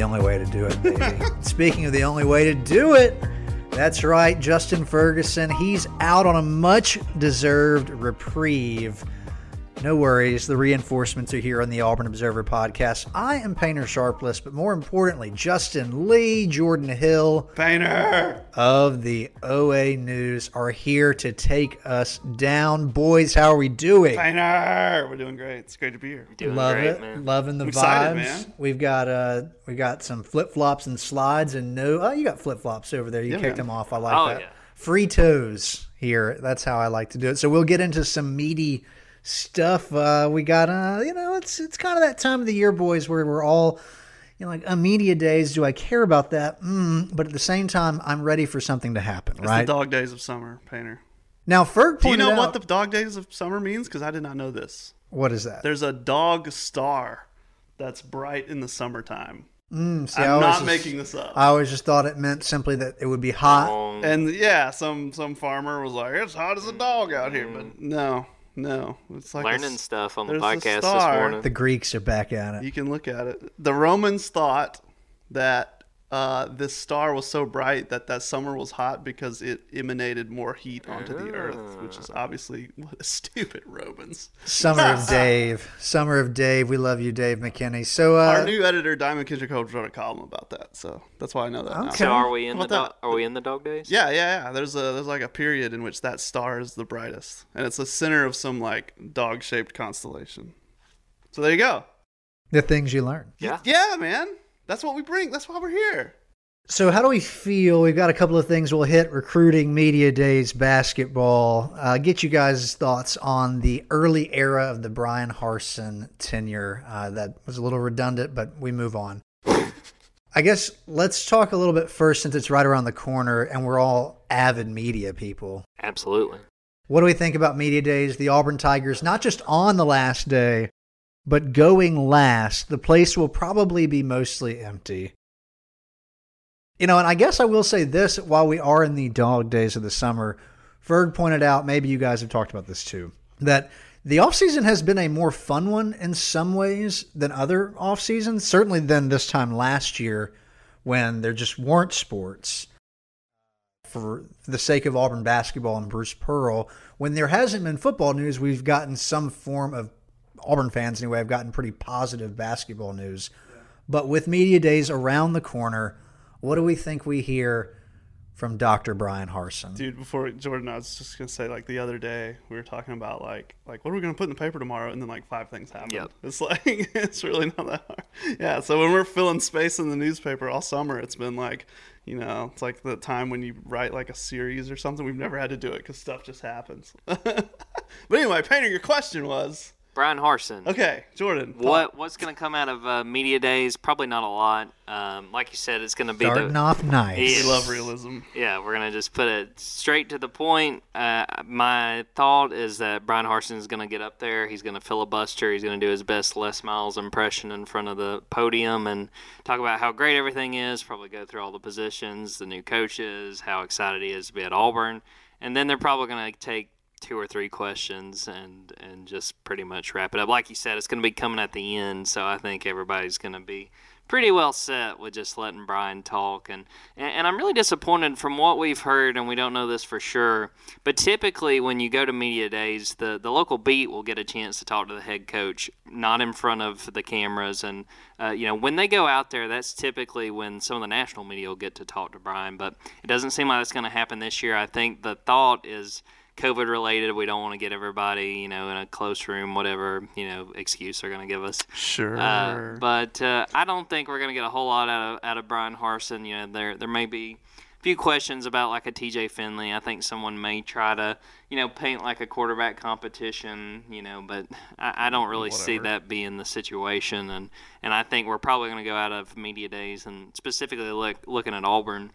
the only way to do it, baby. Speaking of the only way to do it, that's right, Justin Ferguson. He's out on a much deserved reprieve. No worries, the reinforcements are here on the Auburn Observer podcast. I am Painter Sharpless, but more importantly, Justin Lee, Jordan Hill Painter of the OA News are here to take us down. Boys, how are we doing? Painter. We're doing great. It's great to be here. Doing Love great, it. man. Loving the I'm vibes. excited, man. We've got uh we got some flip flops and slides and no oh you got flip flops over there. You Yeah, kicked man. them off. I like Oh, that. yeah. Free toes here. That's how I like to do it. So we'll get into some meaty stuff. Uh we got uh you know it's it's kind of that time of the year, boys, where we're all you know, like a media days. Do I care about that? Mm, but at the same time, I'm ready for something to happen. It's right the dog days of summer, Painter. now, Ferg Do you know out, what the dog days of summer means? Because I did not know this. what is that? There's a dog star that's bright in the summertime. Mm, see, I'm not just- making this up. I always just thought it meant simply that it would be hot. And yeah, some some farmer was like, "It's hot as a dog out here," but no, no, it's like learning s- stuff on the podcast this morning. The Greeks are back at it. You can look at it. The Romans thought that uh, this star was so bright that that summer was hot because it emanated more heat onto the earth, which is obviously what a stupid Romans. Summer of Dave. Summer of Dave. We love you, Dave McKinney. So, Our uh, new editor, Diamond Kendrick Holmes, wrote a column about that, so that's why I know that. now. So are we in How the about dog, are we in the dog days? Yeah, yeah, yeah. There's a there's like a period in which that star is the brightest, and it's the center of some like dog shaped constellation. So there you go. the things you learn. Yeah. Yeah, man. That's what we bring. That's why we're here. So, how do we feel? We've got a couple of things we'll hit recruiting, media days, basketball. Uh, get you guys' thoughts on the early era of the Bryan Harsin tenure. Uh, that was a little redundant, but we move on. I guess let's talk a little bit first since it's right around the corner and we're all avid media people. Absolutely. What do we think about media days? The Auburn Tigers, not just on the last day, but going last. The place will probably be mostly empty. You know, and I guess I will say this while we are in the dog days of the summer, Ferg pointed out, maybe you guys have talked about this too, that the offseason has been a more fun one in some ways than other off seasons, certainly than this time last year when there just weren't sports for the sake of Auburn basketball and Bruce Pearl. When there hasn't been football news, we've gotten some form of Auburn fans anyway. have gotten pretty positive basketball news. But with media days around the corner, what do we think we hear from Dr. Bryan Harsin? Dude, before Jordan, I was just gonna say like the other day we were talking about like like what are we gonna put in the paper tomorrow, and then like five things happened. Yep. It's like it's really not that hard. Yeah. So when we're filling space in the newspaper all summer, it's been like you know it's like the time when you write like a series or something. We've never had to do it because stuff just happens. but anyway, Painter, your question was Bryan Harsin. okay, Jordan. talk. What what's going to come out of uh, media days? Probably not a lot. Um, like you said, it's going to be Starting the off nice. Yeah. We love realism. yeah. We're going to just put it straight to the point. Uh, my thought is that Bryan Harsin is going to get up there. He's going to filibuster. He's going to do his best Les Miles impression in front of the podium and talk about how great everything is. Probably go through all the positions, the new coaches, how excited he is to be at Auburn, and then they're probably going to take two or three questions and and just pretty much wrap it up. Like you said, it's going to be coming at the end, so I think everybody's going to be pretty well set with just letting Bryan talk. And, and and I'm really disappointed from what we've heard, and we don't know this for sure. But typically, when you go to media days, the the local beat will get a chance to talk to the head coach, not in front of the cameras. And uh, you know, when they go out there, that's typically when some of the national media will get to talk to Bryan. But it doesn't seem like that's going to happen this year. I think the thought is. COVID related. We don't want to get everybody, you know, in a close room, whatever, you know, excuse they're going to give us. Sure. Uh, but uh, I don't think we're going to get a whole lot out of out of Bryan Harsin. You know, there there may be a few questions about like a TJ Finley. I think someone may try to you know paint like a quarterback competition. You know, but I, I don't really see that being the situation. And and I think we're probably going to go out of media days and specifically look looking at Auburn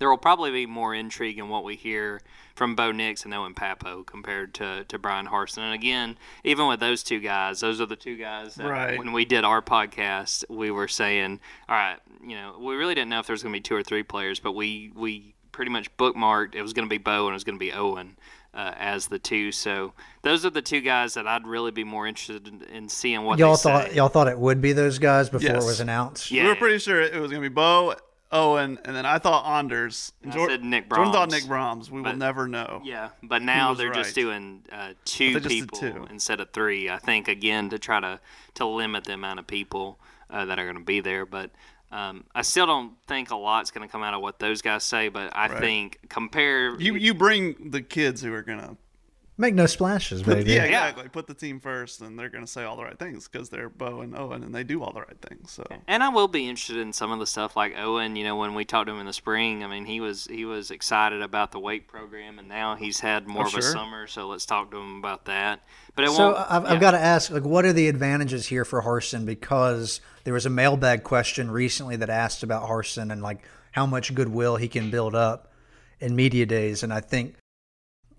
there will probably be more intrigue in what we hear from Bo Nix and Owen Pappoe compared to, to Bryan Harsin. And again, even with those two guys, those are the two guys that Right. when we did our podcast, we were saying, all right, you know, we really didn't know if there was going to be two or three players, but we, we pretty much bookmarked it was going to be Bo and it was going to be Owen. uh, as the two. So those are the two guys that I'd really be more interested in, in seeing what y'all they thought say. y'all thought it would be those guys before Yes. it was announced. Yeah. we were pretty sure it was gonna be Bo, Owen, and then I thought Anders. I Jor- said Nick Jordan thought Nick Brahms. We will never know. Yeah, but now they're just doing uh, two people two. instead of three. I think again to try to to limit the amount of people uh, that are going to be there. But um, I still don't think a lot's going to come out of what those guys say. But I Right. think compare You you bring the kids who are gonna Make no splashes, baby. yeah exactly put the team first, and they're gonna say all the right things because they're Bo and Owen, and they do all the right things. So And I will be interested in some of the stuff like Owen. You know, when we talked to him in the spring, I mean, he was he was excited about the weight program, and now he's had more Oh, of a summer. So let's talk to him about that. But it So won't. I've, yeah. I've got to ask, like, what are the advantages here for Harsin? Because there was a mailbag question recently that asked about Harsin and like how much goodwill he can build up in media days, and I think.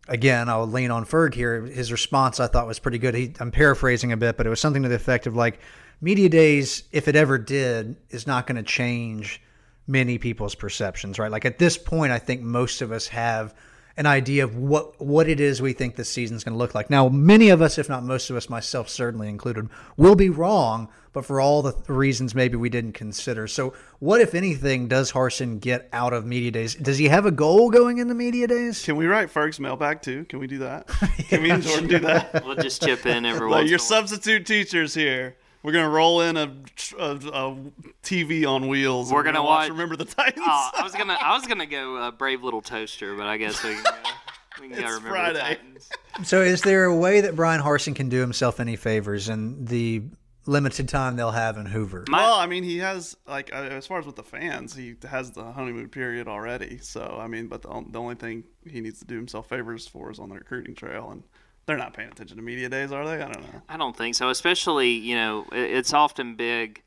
Again, I'll lean on Ferg here. His response I thought was pretty good. He, I'm paraphrasing a bit, but it was something to the effect of like, media days, if it ever did, is not going to change many people's perceptions, right? Like at this point, I think most of us have an idea of what what it is we think this season's going to look like. Now, many of us, if not most of us, myself certainly included, will be wrong, but for all the th- reasons maybe we didn't consider. So, what if anything does Harsin get out of media days? Does he have a goal going into media days? can we write Ferg's mailbag too? Can we do that? Can we and Jordan do that? We'll just chip in every Like once. your in a while. substitute teachers here. We're gonna roll in a, a, a TV on wheels. We're gonna watch- Remember the Titans. Oh, I was gonna I was gonna go uh, brave little toaster, but I guess we can go, we can go It's remember Friday. the Titans. So, is there a way that Bryan Harsin can do himself any favors in the limited time they'll have in Hoover? My- well, I mean, he has like uh, as far as with the fans, he has the honeymoon period already. So I mean, but the, the only thing he needs to do himself favors for is on the recruiting trail, and they're not paying attention to media days, are they? I don't know. I don't think so. Especially, you know, it's often big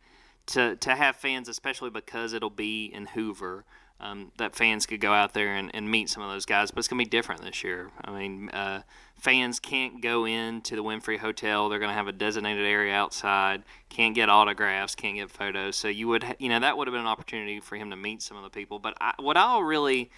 to to have fans, especially because it'll be in Hoover. Um, that fans could go out there and, and meet some of those guys, but it's going to be different this year. I mean, uh, fans can't go into the Wynfrey Hotel. They're going to have a designated area outside. Can't get autographs. Can't get photos. So you would, you know, that would have been an opportunity for him to meet some of the people. But I, what I'll really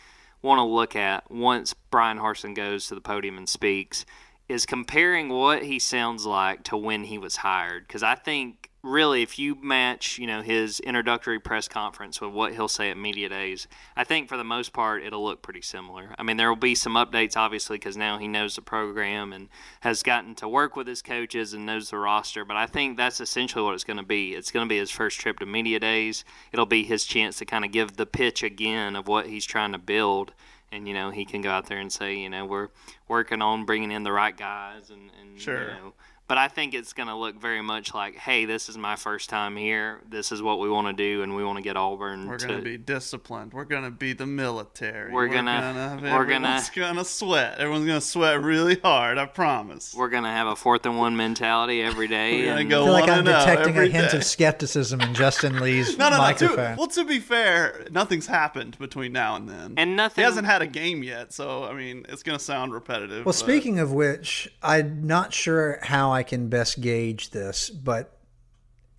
want to look at once Bryan Harsin goes to the podium and speaks is comparing what he sounds like to when he was hired. Because I think really, if you match, you know, his introductory press conference with what he'll say at media days, I think for the most part it'll look pretty similar. I mean, there will be some updates, obviously, because now he knows the program and has gotten to work with his coaches and knows the roster. But I think that's essentially what it's going to be. It's going to be his first trip to media days. It'll be his chance to kind of give the pitch again of what he's trying to build and you know he can go out there and say you know we're working on bringing in the right guys and, and Sure. you know but I think it's going to look very much like, hey, this is my first time here. This is what we want to do, and we want to get Auburn. We're gonna be disciplined. We're gonna be the military. We're gonna- we're gonna- Everyone's gonna sweat. Everyone's gonna sweat really hard. I promise. We're gonna have a fourth and one mentality every day. We're gonna and go I feel like I'm and detecting a hint day. of skepticism in Justin Lee's No, no, no. microphone. To, well, to be fair, nothing's happened between now and then. And nothing- He hasn't had a game yet, so I mean, it's gonna sound repetitive. Well, but- speaking of which, I'm not sure how I can best gauge this, but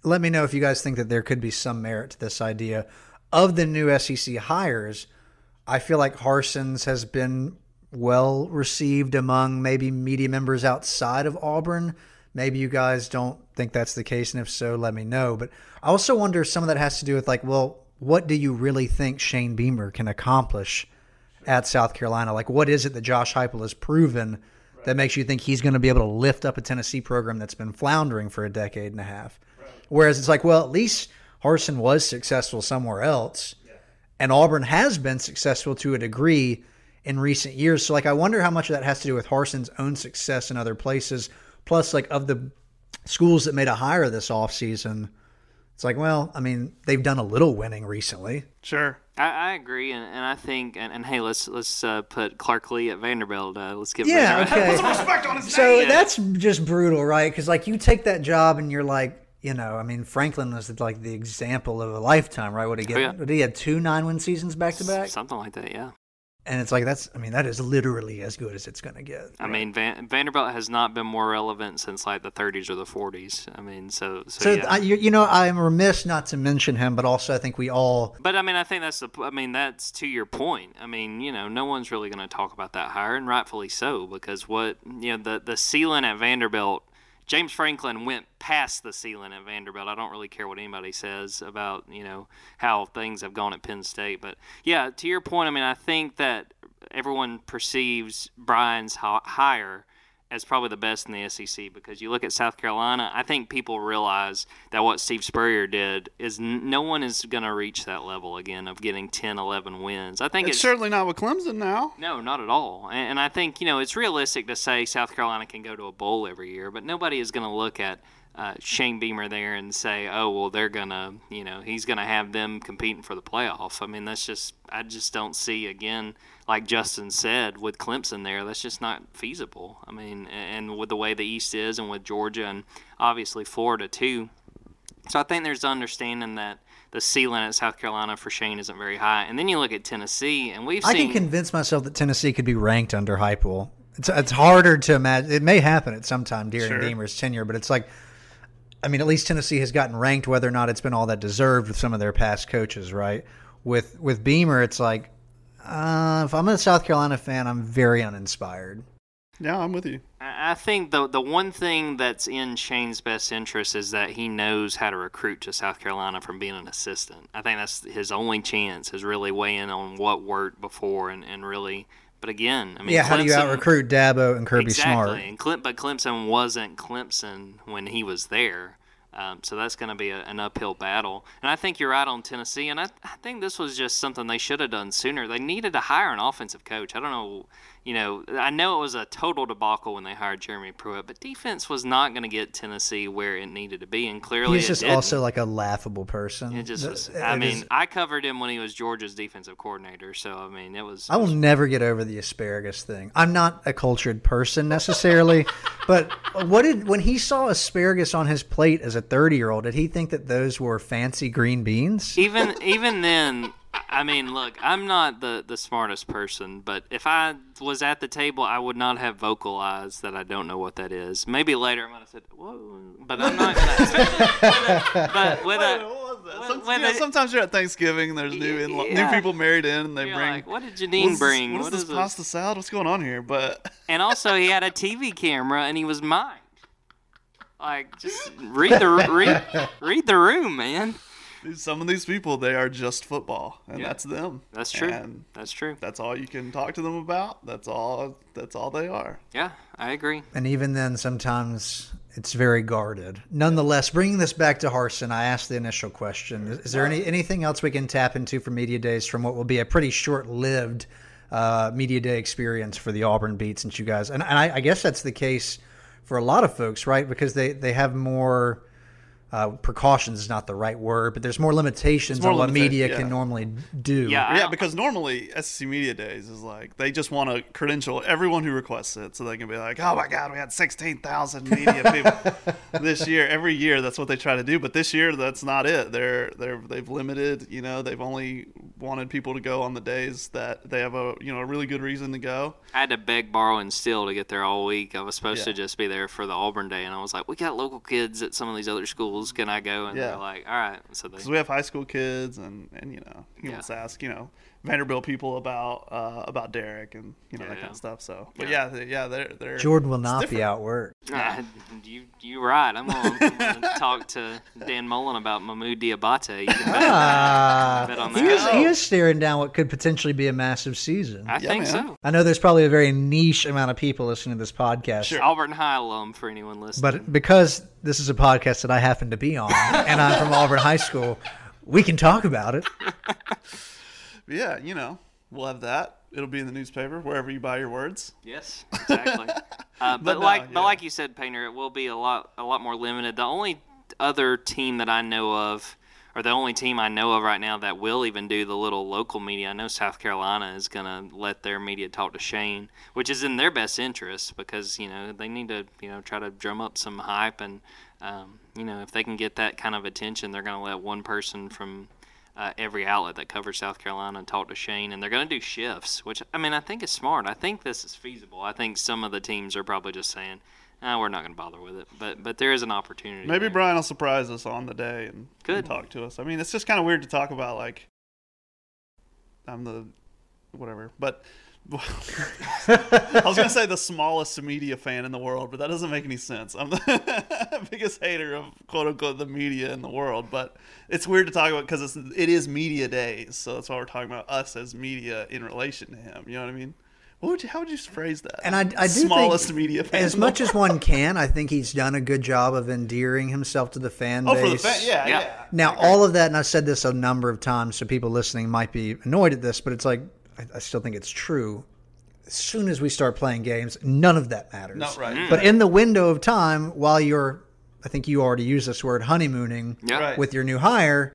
let me know if you guys think that there could be some merit to this idea. Of the new SEC hires, I feel like Harsin's has been well received among maybe media members outside of Auburn. Maybe you guys don't think that's the case, and if so, let me know. But I also wonder if some of that has to do with like, well, what do you really think Shane Beamer can accomplish at South Carolina? Like, what is it that Josh Heupel has proven that makes you think he's going to be able to lift up a Tennessee program that's been floundering for a decade and a half? Whereas it's like, well, at least Harsin was successful somewhere else, and Auburn has been successful to a degree in recent years. So, like, I wonder how much of that has to do with Harsin's own success in other places, plus, like, of the schools that made a hire this offseason. It's like, well, I mean, they've done a little winning recently. sure. I, I agree, and, and I think, and, and hey, let's let's uh, put Clark Lea at Vanderbilt. Uh, let's give Yeah, Vanderbilt- okay. Respect on his So name. that's just brutal, right? Because like you take that job and you're like, you know, I mean, Franklin was like the example of a lifetime, right? What he get? Oh, yeah. What he had two nine win seasons back to back, something like that. Yeah. And it's like that's I mean that is literally as good as it's going to get. I mean, Van- Vanderbilt has not been more relevant since like the 30s or the 40s. I mean, so so, So yeah. I, you, you know I'm remiss not to mention him, but also I think we all But I mean, I think that's the. I mean, that's to your point. I mean, you know, no one's really going to talk about that hire, and rightfully so, because what you know, the the ceiling at Vanderbilt, James Franklin went past the ceiling at Vanderbilt. I don't really care what anybody says about you know how things have gone at Penn State, but yeah, to your point, I mean, I think that everyone perceives Bryan's hi- hire as probably the best in the SEC because you look at South Carolina, I think people realize that what Steve Spurrier did is n- no one is going to reach that level again of getting 10, 11 wins. I think It's it's, certainly not with Clemson now. no, not at all. And, and I think, you know, it's realistic to say South Carolina can go to a bowl every year, but nobody is going to look at uh, Shane Beamer there and say, oh, well, they're going to, you know, he's going to have them competing for the playoff. I mean, that's just, I just don't see, again, like Justin said, with Clemson there, that's just not feasible. I mean, and with the way the East is and with Georgia and obviously Florida too. So I think there's understanding that the ceiling at South Carolina for Shane isn't very high. And then you look at Tennessee, and we've I seen. can convince myself that Tennessee could be ranked under Heupel. It's it's harder to imagine. It may happen at some time during Sure. Beamer's tenure, but it's like, I mean, at least Tennessee has gotten ranked, whether or not it's been all that deserved with some of their past coaches, right? With with Beamer, it's like, uh, if I'm a South Carolina fan, I'm very uninspired. Yeah, I'm with you. I I think the the one thing that's in Shane's best interest is that he knows how to recruit to South Carolina from being an assistant. I think that's his only chance is really weighing on what worked before and, and really. But again, I mean, yeah, how do you out recruit Dabo and Kirby exactly. Smart? And Clem, but Clemson wasn't Clemson when he was there. Um, so that's going to be a, an uphill battle. And I think you're right on Tennessee. And I, I think this was just something they should have done sooner. They needed to hire an offensive coach. I don't know. You know, I know it was a total debacle when they hired Jeremy Pruitt, but defense was not going to get Tennessee where it needed to be. And clearly, He's just also like a laughable person. It just was. It I is- mean, I covered him when he was Georgia's defensive coordinator. So I mean, it was. I will never get over the asparagus thing. I'm not a cultured person necessarily, but what did when he saw asparagus on his plate as a 30 year old? Did he think that those were fancy green beans? even even then i mean look i'm not the the smartest person but if i was at the table i would not have vocalized that i don't know what that is maybe later i might have said whoa but i'm not gonna especially but with a what was that? when- Some- you know, sometimes you're at Thanksgiving and there's new in- Yeah. new people married in and they you're bring. like, what did janine bring This, what What is is this pasta salad? What's going on here? But and also he had a tv camera and he was mine like just read the read, read the room man some of these people, they are just football, and Yeah. that's them. that's true And that's true that's all you can talk to them about. That's all. That's all they are. yeah i agree And even then, sometimes it's very guarded. Nonetheless, bringing this back to Harsin, I asked the initial question: Is, is there any anything else we can tap into for media days from what will be a pretty short-lived uh, media day experience for the Auburn beat? Since you guys, and, and I, I guess that's the case for a lot of folks, right? Because they they have more. Uh, precautions is not the right word, but there's more limitations more on what limita- media yeah. can normally do. Yeah, yeah, because normally SEC Media Days is like they just want to credential everyone who requests it, so they can be like, "Oh my God, we had sixteen thousand media people this year." Every year, that's what they try to do, but this year, that's not it. They're they're they've limited. You know, they've only wanted people to go on the days that they have a you know a really good reason to go. I had to beg, borrow, and steal to get there all week. I was supposed to just be there for the Auburn day, and I was like, "We got local kids at some of these other schools. Can I go?" And Yeah. they're like, "All right." So they, Because we have high school kids, and and you know, you Yeah. must ask you know Vanderbilt people about uh, about Derek and you know that Yeah. kind of stuff. So, but yeah, they- yeah, they're they're Jordan will it's not be different. outworked. Ah, you you right. I'm gonna, I'm gonna talk to Dan Mullen about Mohamed Diabate. You can Ah, he is, he is staring down what could potentially be a massive season. I Yeah, think man. so. I know there's probably a very niche amount of people listening to this podcast. Sure. Auburn High alum for anyone listening. But because this is a podcast that I happen to be on and I'm from Auburn High School, we can talk about it. Yeah, you know, we'll have that. It'll be in the newspaper wherever you buy your words. Yes, exactly. uh, but But no, like, but like you said, Painter, it will be a lot, a lot more limited. The only other team that I know of, or the only team I know of right now that will even do the little local media, I know South Carolina is gonna let their media talk to Shane, which is in their best interest because you know they need to, you know, try to drum up some hype and, um, you know, if they can get that kind of attention, they're gonna let one person from uh, every outlet that covers South Carolina and talk to Shane, and they're going to do shifts, which I mean I think is smart. I think this is feasible. I think some of the teams are probably just saying, ah, "We're not going to bother with it," but but there is an opportunity. Maybe there. Bryan will surprise us on the day and, and talk to us. I mean, it's just kind of weird to talk about like I'm the whatever, but I was gonna say the smallest media fan in the world, but that doesn't make any sense. I'm the biggest hater of quote unquote the media in the world, but it's weird to talk about because it's it is media day, so that's why we're talking about us as media in relation to him. You know what I mean? What would you, how would you phrase that? And I, I do smallest think, media fan as much as one can, I think he's done a good job of endearing himself to the fan oh base. for the fan, yeah, Yeah. yeah. Now, all of that, and I've said this a number of times, so people listening might be annoyed at this, but it's like I, I still think it's true. As soon as we start playing games, none of that matters. No, right. But in the window of time, while you're, I think you already used this word, honeymooning Yeah. Right. with your new hire,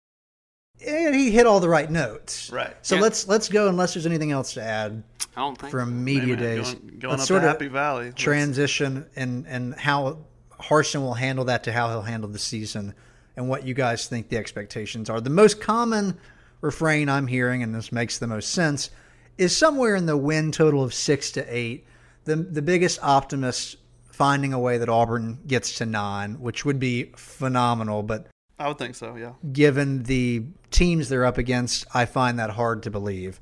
and he hit all the right notes. Right. So Yeah. let's let's go unless there's anything else to add I don't think. from so. media days. Going, going let's up sort to of Happy Valley. Let's- transition and and how Harsin will handle that to how he'll handle the season and what you guys think the expectations are. The most common refrain I'm hearing, and this makes the most sense, is somewhere in the win total of six to eight. The the biggest optimist finding a way that Auburn gets to nine, which would be phenomenal, but I would think so. Yeah. given the teams they're up against, I find that hard to believe.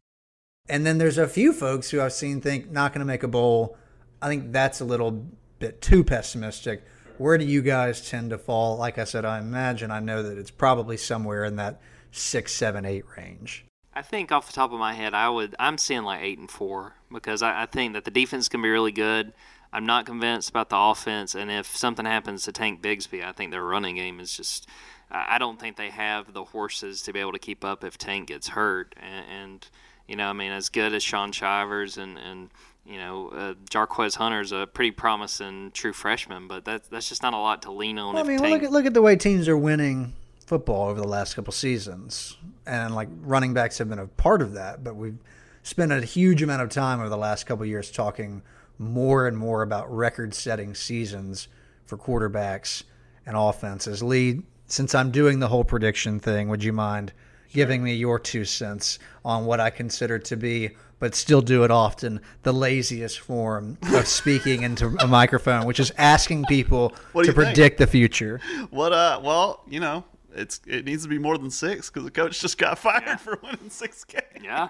And then there's a few folks who I've seen think not going to make a bowl. I think that's a little bit too pessimistic. Where do you guys tend to fall? Like I said, I imagine I know that it's probably somewhere in that six, seven, eight range. I think off the top of my head, I would. I'm seeing like eight and four because I, I think that the defense can be really good. I'm not convinced about the offense, and if something happens to Tank Bigsby, I think their running game is just. I don't think they have the horses to be able to keep up if Tank gets hurt. And, and you know, I mean, as good as Shaun Shivers and and you know, uh, Jarquez Hunter's a pretty promising true freshman, but that's that's just not a lot to lean on. Well, I mean, Tank, look at look at the way teams are winning football over the last couple seasons, and like running backs have been a part of that. But we've spent a huge amount of time over the last couple years talking more and more about record-setting seasons for quarterbacks and offenses. Lee, since I'm doing the whole prediction thing, would you mind giving me your two cents on what I consider to be? But still do it often. The laziest form of speaking into a microphone, which is asking people to you think? predict the future. What? Uh. Well, you know, it's it needs to be more than six because the coach just got fired for winning six games. yeah,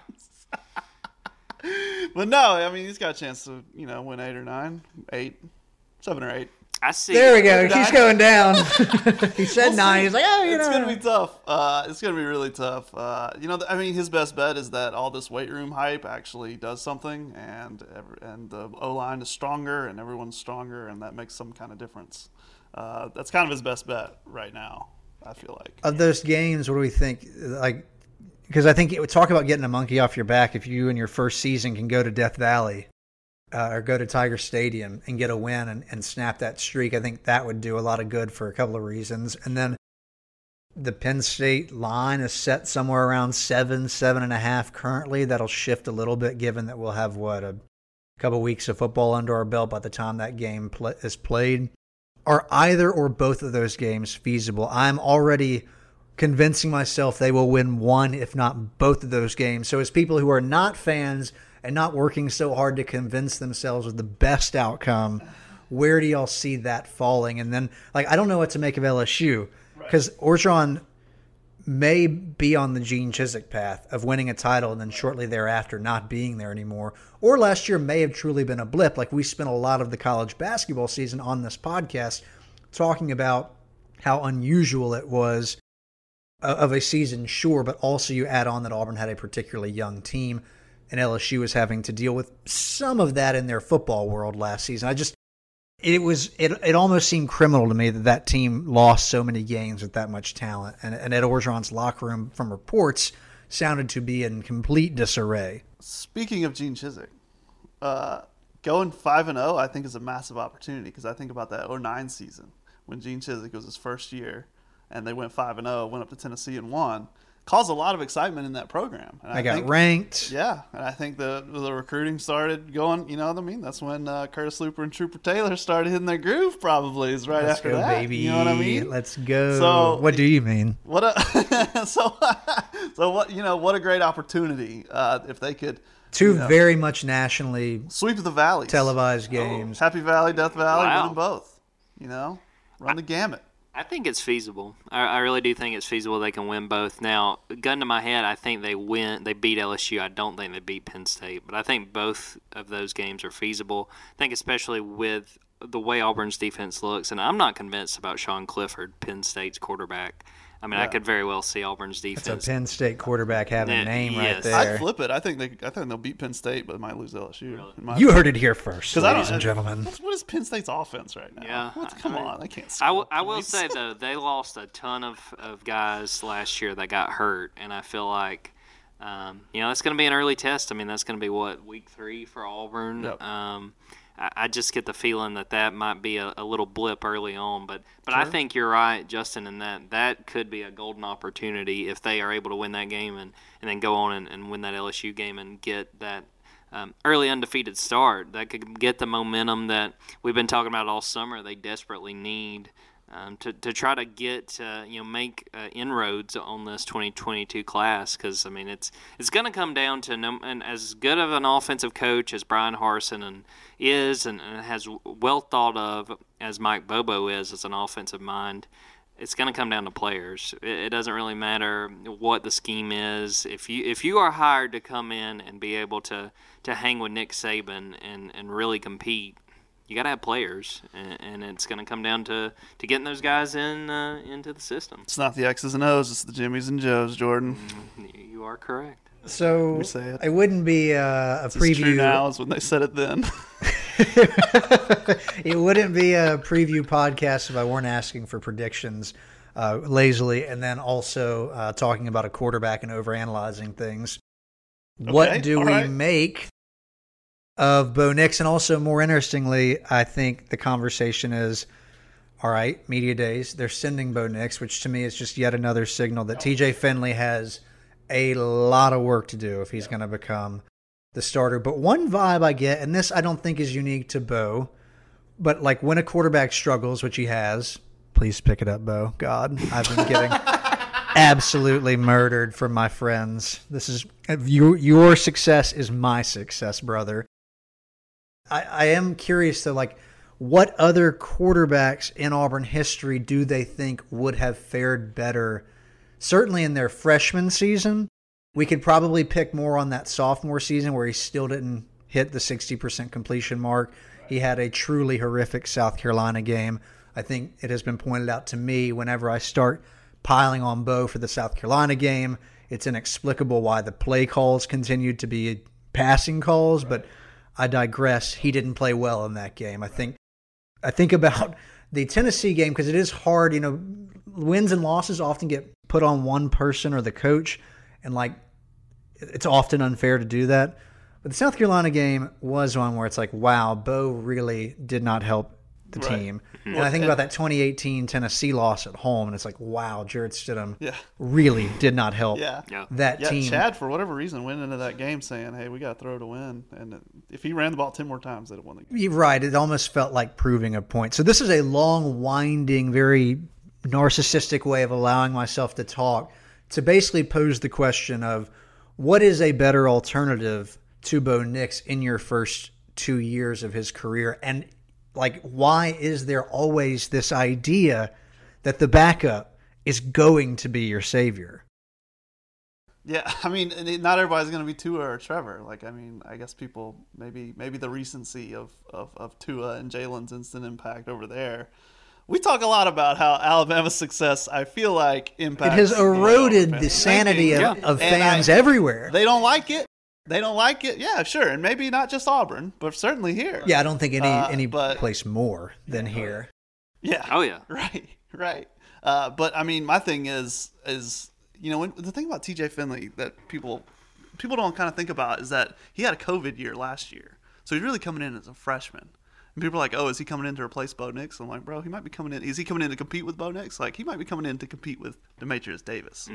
But no, I mean he's got a chance to you know win eight or nine, eight, seven or eight. I see. There we go. Nine. He's going down. he said nine. He's like, oh, you It's know. It's gonna be tough. Uh, it's gonna be really tough. Uh, you know, I mean, his best bet is that all this weight room hype actually does something, and ev- and the O line is stronger, and everyone's stronger, and that makes some kind of difference. Uh, that's kind of his best bet right now. I feel like. of those games, what do we think? Like, because I think it would talk about getting a monkey off your back. If you in your first season can go to Death Valley uh, or go to Tiger Stadium and get a win and, and snap that streak, I think that would do a lot of good for a couple of reasons. And then the Penn State line is set somewhere around seven, seven and a half currently. That'll shift a little bit given that we'll have what a couple weeks of football under our belt by the time that game is played. Are either or both of those games feasible? I'm already convincing myself they will win one, if not both of those games. So, as people who are not fans and not working so hard to convince themselves of the best outcome, where do y'all see that falling? And then, like, I don't know what to make of LSU because Orgeron may be on the Gene Chizik path of winning a title and then shortly thereafter not being there anymore. Or last year may have truly been a blip. Like we spent a lot of the college basketball season on this podcast talking about how unusual it was of a season, sure, but also you add on that Auburn had a particularly young team and LSU was having to deal with some of that in their football world last season. I just it was it it almost seemed criminal to me that that team lost so many games with that much talent, and, and Ed Orgeron's locker room, from reports, sounded to be in complete disarray. Speaking of Gene Chizik, uh, going five and zero, I think is a massive opportunity because I think about that 09 season when Gene Chizik was his first year, and they went five and zero, went up to Tennessee and won. Caused a lot of excitement in that program. And I got think, ranked. Yeah, and I think the the recruiting started going. You know what I mean? That's when uh, Curtis Luper and Trooper Taylor started hitting their groove. Probably is right Let's after go, that. baby. You know what I mean? Let's go. So- what do you mean? What a so so what you know what a great opportunity uh, if they could Two you know, very much nationally sweep the valley televised games. Happy Valley, Death Valley, Wow. win them both. You know, run the gamut. I think it's feasible. I, I really do think it's feasible they can win both. Now, gun to my head, I think they win. They beat LSU. I don't think they beat Penn State, but I think both of those games are feasible. I think especially with the way Auburn's defense looks, and I'm not convinced about Sean Clifford, Penn State's quarterback. I mean, I could very well see Auburn's It's a defense. Penn State quarterback having Yeah, a name yes. right I'd flip it. I think they I think they'll beat Penn State, but might lose LSU. in my You heard it here first, ladies and gentlemen. What's, Penn State's offense right now? Yeah, What's, I- come I on, they can't. I, Score w- I will say though they lost a ton of, of guys last year that got hurt, and I feel like um, you know that's going to be an early test. I mean that's going to be what week three for Auburn. Yep. Um, I, I just get the feeling that that might be a, a little blip early on, but but I think you're right, Justin, in that that could be a golden opportunity if they are able to win that game and, and then go on and, and win that LSU game and get that um, early undefeated start that could get the momentum that we've been talking about all summer. They desperately need um, to, to try to get uh, you know make uh, inroads on this 2022 class because I mean it's it's going to come down to no, and as good of an offensive coach as Bryan Harsin and is and, and has well thought of as Mike Bobo is as an offensive mind it's going to come down to players. It, it doesn't really matter what the scheme is. If you if you are hired to come in and be able to, to hang with Nick Saban and, and really compete, you got to have players, and, and it's going to come down to, to getting those guys in uh, into the system. It's not the X's and O's. It's the Jimmys and Joes, Jordan. You are correct. So say it. it wouldn't be uh, a It's true preview. now is when they said it then. it wouldn't be a preview podcast if I weren't asking for predictions uh, lazily, and then also uh, talking about a quarterback and overanalyzing things. Okay, what do all we right. make of Bo Nix? And also, more interestingly, I think the conversation is. All right, media days. They're sending Bo Nix, which to me is just yet another signal that TJ Finley has a lot of work to do if he's going to become the starter. But one vibe I get, and this I don't think is unique to Bo, but like when a quarterback struggles, which he has, please pick it up, Bo. God, I've been getting absolutely murdered from my friends. This is your your success is my success, brother. I, I am curious though, like what other quarterbacks in Auburn history do they think would have fared better? Certainly in their freshman season, we could probably pick more on that sophomore season where he still didn't hit the 60% completion mark. He had a truly horrific South Carolina game. I think it has been pointed out to me whenever I start piling on Bo for the South Carolina game, it's inexplicable why the play calls continued to be passing calls, but I digress. He didn't play well in that game. I think I think about the Tennessee game because it is hard, you know, wins and losses often get put on one person or the coach and like it's often unfair to do that. But the South Carolina game was one where it's like, wow, Bo really did not help the Right. team. Mm-hmm. And I think about that 2018 Tennessee loss at home, and it's like, wow, Jarrett Stidham Yeah. really did not help Yeah. Yeah. that Yeah, team. Chad, for whatever reason, went into that game saying, "Hey, we got to throw to win." And if he ran the ball ten more times, they'd have won the game. You're right. It almost felt like proving a point. So this is a long, winding, very narcissistic way of allowing myself to talk to basically pose the question of what is a better alternative to Bo Nix in your first two years of his career, and like why is there always this idea that the backup is going to be your savior? Yeah, I mean, not everybody's going to be Tua or Trevor. Like, I mean, I guess people maybe maybe the recency of of, of Tua and Jalen's instant impact over there. We talk a lot about how Alabama's success. I feel like It impacts. has you know, eroded fans' the sanity of, thinking. of And I- fans everywhere. They don't like it. They don't like it. Yeah, sure, and maybe not just Auburn, but certainly here. yeah, I don't think any Uh, any but- place more than here. Yeah. Oh yeah. Right, right. Uh, but I mean, my thing is, is you know, when, the thing about T.J. Finley that people people don't kind of think about is that he had a COVID year last year, so he's really coming in as a freshman. And people are like, "Oh, is he coming in to replace Bo Nix?" I'm like, "Bro, he might be coming in. Is he coming in to compete with Bo Nix? Like, he might be coming in to compete with Dematrius Davis."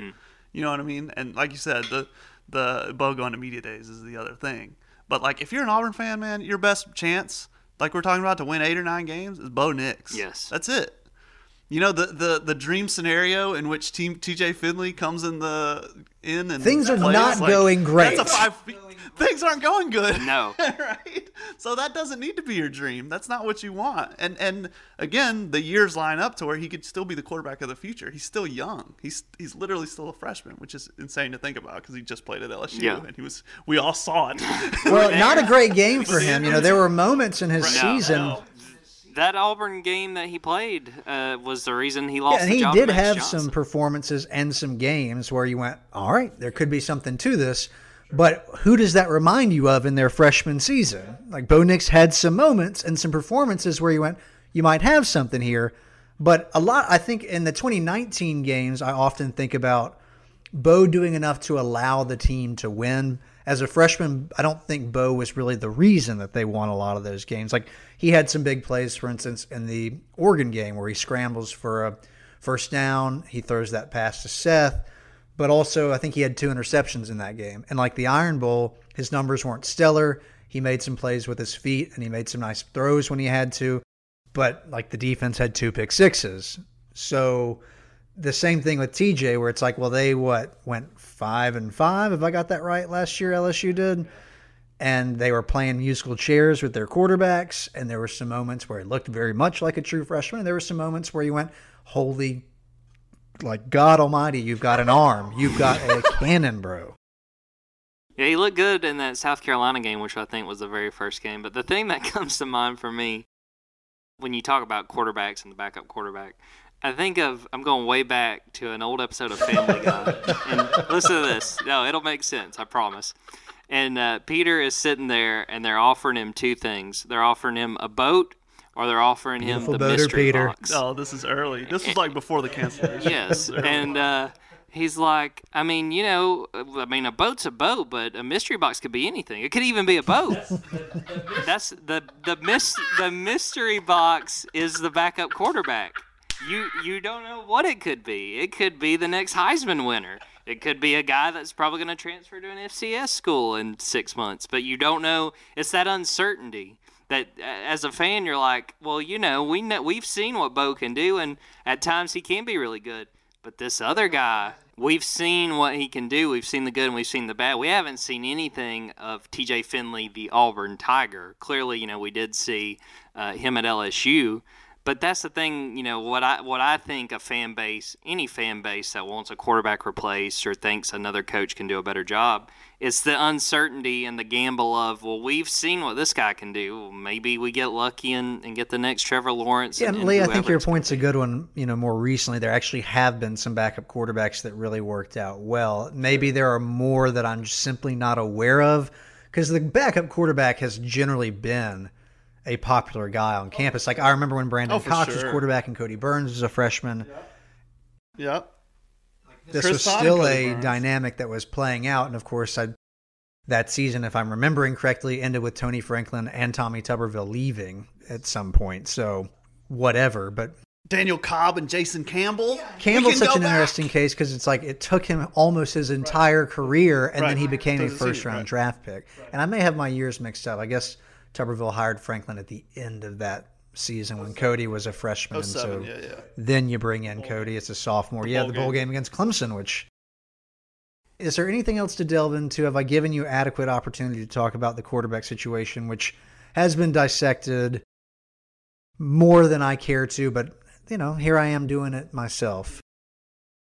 You know what I mean? And like you said, the the Bo going to media days is the other thing. But like if you're an Auburn fan, man, your best chance, like we're talking about, to win eight or nine games is Bo Nix. Yes. that's it. You know the the the dream scenario in which Team TJ Finley comes in the in and Things are not like, going great. That's a five. Things aren't going good. No. right. So that doesn't need to be your dream. That's not what you want. And and again, the years line up to where he could still be the quarterback of the future. He's still young. He's he's literally still a freshman, which is insane to think about because he just played at LSU Yeah. and he was. We all saw it. Well, not a great game for him. You know, there were moments in his No, season. no. That Auburn game that he played uh, was the reason he lost. Yeah, he did have Johnson. some performances and some games where you went, all right, there could be something to this. But who does that remind you of in their freshman season? Like Bo Nix had some moments and some performances where you went, you might have something here. But a lot, I think, in the 2019 games, I often think about Bo doing enough to allow the team to win. As a freshman, I don't think Bo was really the reason that they won a lot of those games. Like he had some big plays, for instance, in the Oregon game where he scrambles for a first down, he throws that pass to Seth, but also I think he had two interceptions in that game. And like the Iron Bowl, his numbers weren't stellar. He made some plays with his feet and he made some nice throws when he had to, but like the defense had two pick sixes. So the same thing with TJ, where it's like, well, they what went five and five, if I got that right last year, LSU did, and they were playing musical chairs with their quarterbacks, and there were some moments where it looked very much like a true freshman, and there were some moments where you went, holy, like God Almighty, you've got an arm, you've got a cannon, bro. Yeah, he looked good in that South Carolina game, which I think was the very first game. But the thing that comes to mind for me when you talk about quarterbacks and the backup quarterback, I think of I'm going way back to an old episode of Family Guy. and listen to this. No, it'll make sense. I promise. And uh, Peter is sitting there, and they're offering him two things. They're offering him a boat, or they're offering him the boater, mystery Peter. box. Oh, this is early. This was like before the cancellation. Yes, This is early. and uh, he's like, I mean, you know, I mean, a boat's a boat, but a mystery box could be anything. It could even be a boat. That's the the mis the mystery box is the backup quarterback. You you don't know what it could be. It could be the next Heisman winner. It could be a guy that's probably going to transfer to an FCS school in six months, but you don't know. It's that uncertainty that as a fan you're like, well, you know, we know we've seen what Bo can do, and at times he can be really good. But this other guy, we've seen what he can do. We've seen the good and we've seen the bad. We haven't seen anything of T.J. Finley, the Auburn Tiger. Clearly, you know, we did see uh, him at LSU. But that's the thing, you know, what I what I think a fan base, any fan base that wants a quarterback replaced or thinks another coach can do a better job, it's the uncertainty and the gamble of, well, we've seen what this guy can do. Maybe we get lucky and, and get the next Trevor Lawrence. Yeah, and, and Lee, I think your point's a good one. You know, more recently, there actually have been some backup quarterbacks that really worked out well. Maybe there are more that I'm simply not aware of because the backup quarterback has generally been a popular guy on campus. Like I remember when Brandon Oh, for Cox was quarterback and Kodi Burns was a freshman. Yep. This Chris was Todd still Kodi a Burns. dynamic that was playing out, and of course, I, that season, if I'm remembering correctly, ended with Tony Franklin and Tommy Tuberville leaving at some point. So whatever, but Daniel Cobb and Jason Campbell. Campbell's such an back. interesting case because it's like it took him almost his entire career, and then he became a Doesn't seem- first round right. draft pick. And I may have my years mixed up. I guess Tuberville hired Franklin at the end of that season when oh, Kodi was a freshman, oh, and so yeah, yeah. then you bring in Kodi as a sophomore. yeah, the bowl game. game against Clemson. Which is there anything else to delve into? Have I given you adequate opportunity to talk about the quarterback situation, which has been dissected more than I care to? But you know, here I am doing it myself.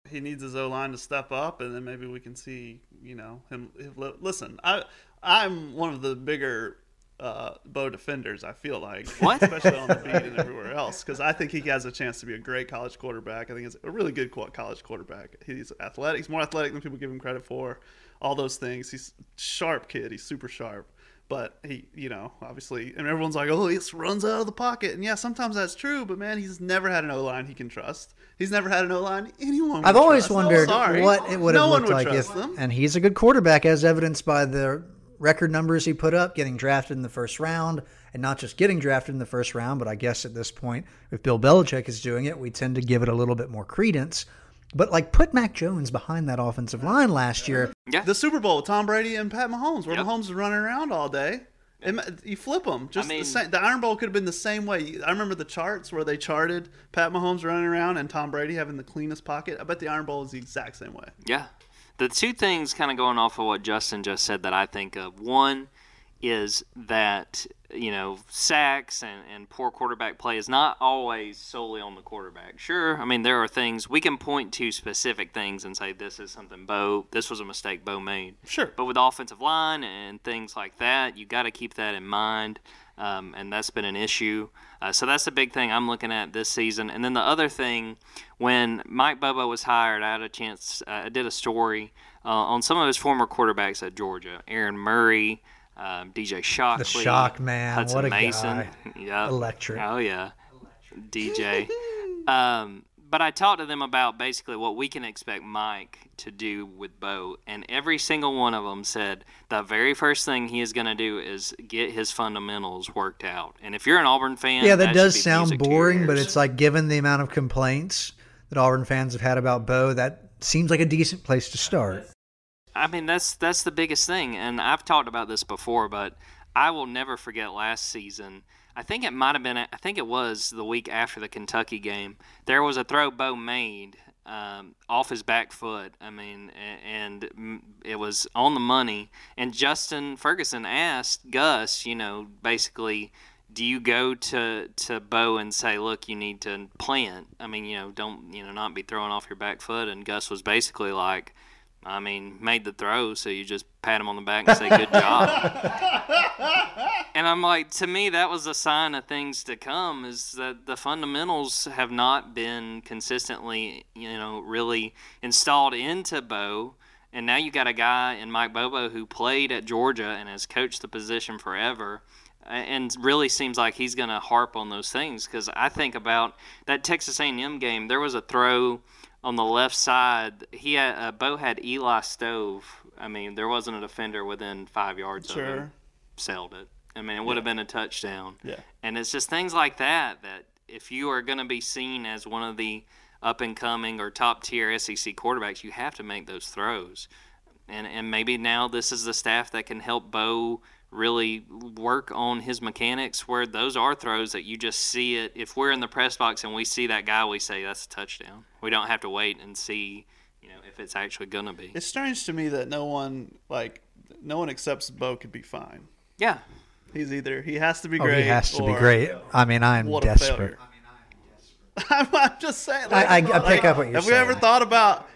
he needs his O line to step up, and then maybe we can see, you know, him. him listen, I I'm one of the bigger uh, Bo defenders. I feel like, What? especially on the beat and everywhere else, because I think he has a chance to be a great college quarterback. I think he's a really good college quarterback. He's athletic. He's more athletic than people give him credit for. All those things. He's sharp kid. He's super sharp. But he, you know, obviously, and everyone's like, "Oh, he just runs out of the pocket." And yeah, sometimes that's true. But man, he's never had an O line he can trust. He's never had an O line anyone. would I've always trust. Wondered sorry. what it would have no looked like if, them. and he's a good quarterback, as evidenced by the record numbers he put up, getting drafted in the first round, and not just getting drafted in the first round, but I guess at this point, if Bill Belichick is doing it, we tend to give it a little bit more credence. But like, put Mac Jones behind that offensive line last year. Yeah. The Super Bowl with Tom Brady and Pat Mahomes, where Yep. Mahomes was running around all day. It ma- uh, you flip them. Just mean- the same. The Iron Bowl could have been the same way. I remember the charts where they charted Pat Mahomes running around and Tom Brady having the cleanest pocket. I bet the Iron Bowl is the exact same way. Yeah. The two things kind of going off of what Justin just said that I think of. One is that, you know, sacks and, and poor quarterback play is not always solely on the quarterback. Sure, I mean, there are things we can point to specific things and say this is something Bo, this was a mistake Bo made. Sure. But with offensive line and things like that, you got to keep that in mind. Um, and that's been an issue. Uh, so that's the big thing I'm looking at this season. And then the other thing, when Mike Bobo was hired, I had a chance. Uh, I did a story uh, on some of his former quarterbacks at Georgia, Aaron Murray, um, DJ Shockley, the Shock Man, Hudson what a Mason, guy. Yep. Electric. Oh yeah, DJ. um, but I talked to them about basically what we can expect Mike to do with Bo, and every single one of them said the very first thing he is going to do is get his fundamentals worked out. And if you're an Auburn fan, Yeah, that, should does sound music to your boring, but it's like given the amount of complaints that Auburn fans have had about Bo, that seems like a decent place to start. I mean, that's that's the biggest thing, and I've talked about this before, but I will never forget last season. I think it might have been. I think it was the week after the Kentucky game. There was a throw Bo made um, off his back foot. I mean, and it was on the money. And Justin Ferguson asked Gus, you know, basically. Do you go to to Bo and say, "Look, you need to plant"? I mean, you know, don't you know not be throwing off your back foot. And Gus was basically like, I mean, made the throw, so you just pat him on the back and say good job. and I'm like, to me, that was a sign of things to come. Is that the fundamentals have not been consistently, you know, really installed into Bo. And now you got a guy in Mike Bobo who played at Georgia and has coached the position forever, and really seems like he's going to harp on those things. Because I think about that Texas A&M game. There was a throw on the left side. He had uh, Bo had Eli Stove. I mean, there wasn't a defender within five yards of him. Sure. Sailed it. I mean, it would have been a touchdown. Yeah. And it's just things like that that if you are going to be seen as one of the up and coming or top tier SEC quarterbacks, you have to make those throws. And and maybe now this is the staff that can help Bo really work on his mechanics where those are throws that you just see it. If we're in the press box and we see that guy, we say that's a touchdown. We don't have to wait and see, you know, if it's actually going to be. It's strange to me that no one like no one accepts Bo could be fine. Yeah. He's either he has to be Oh, great. he has to be great. I mean, I'm What a desperate. I'm, I'm just saying. I- I- I like, pick up what you're Have we ever thought about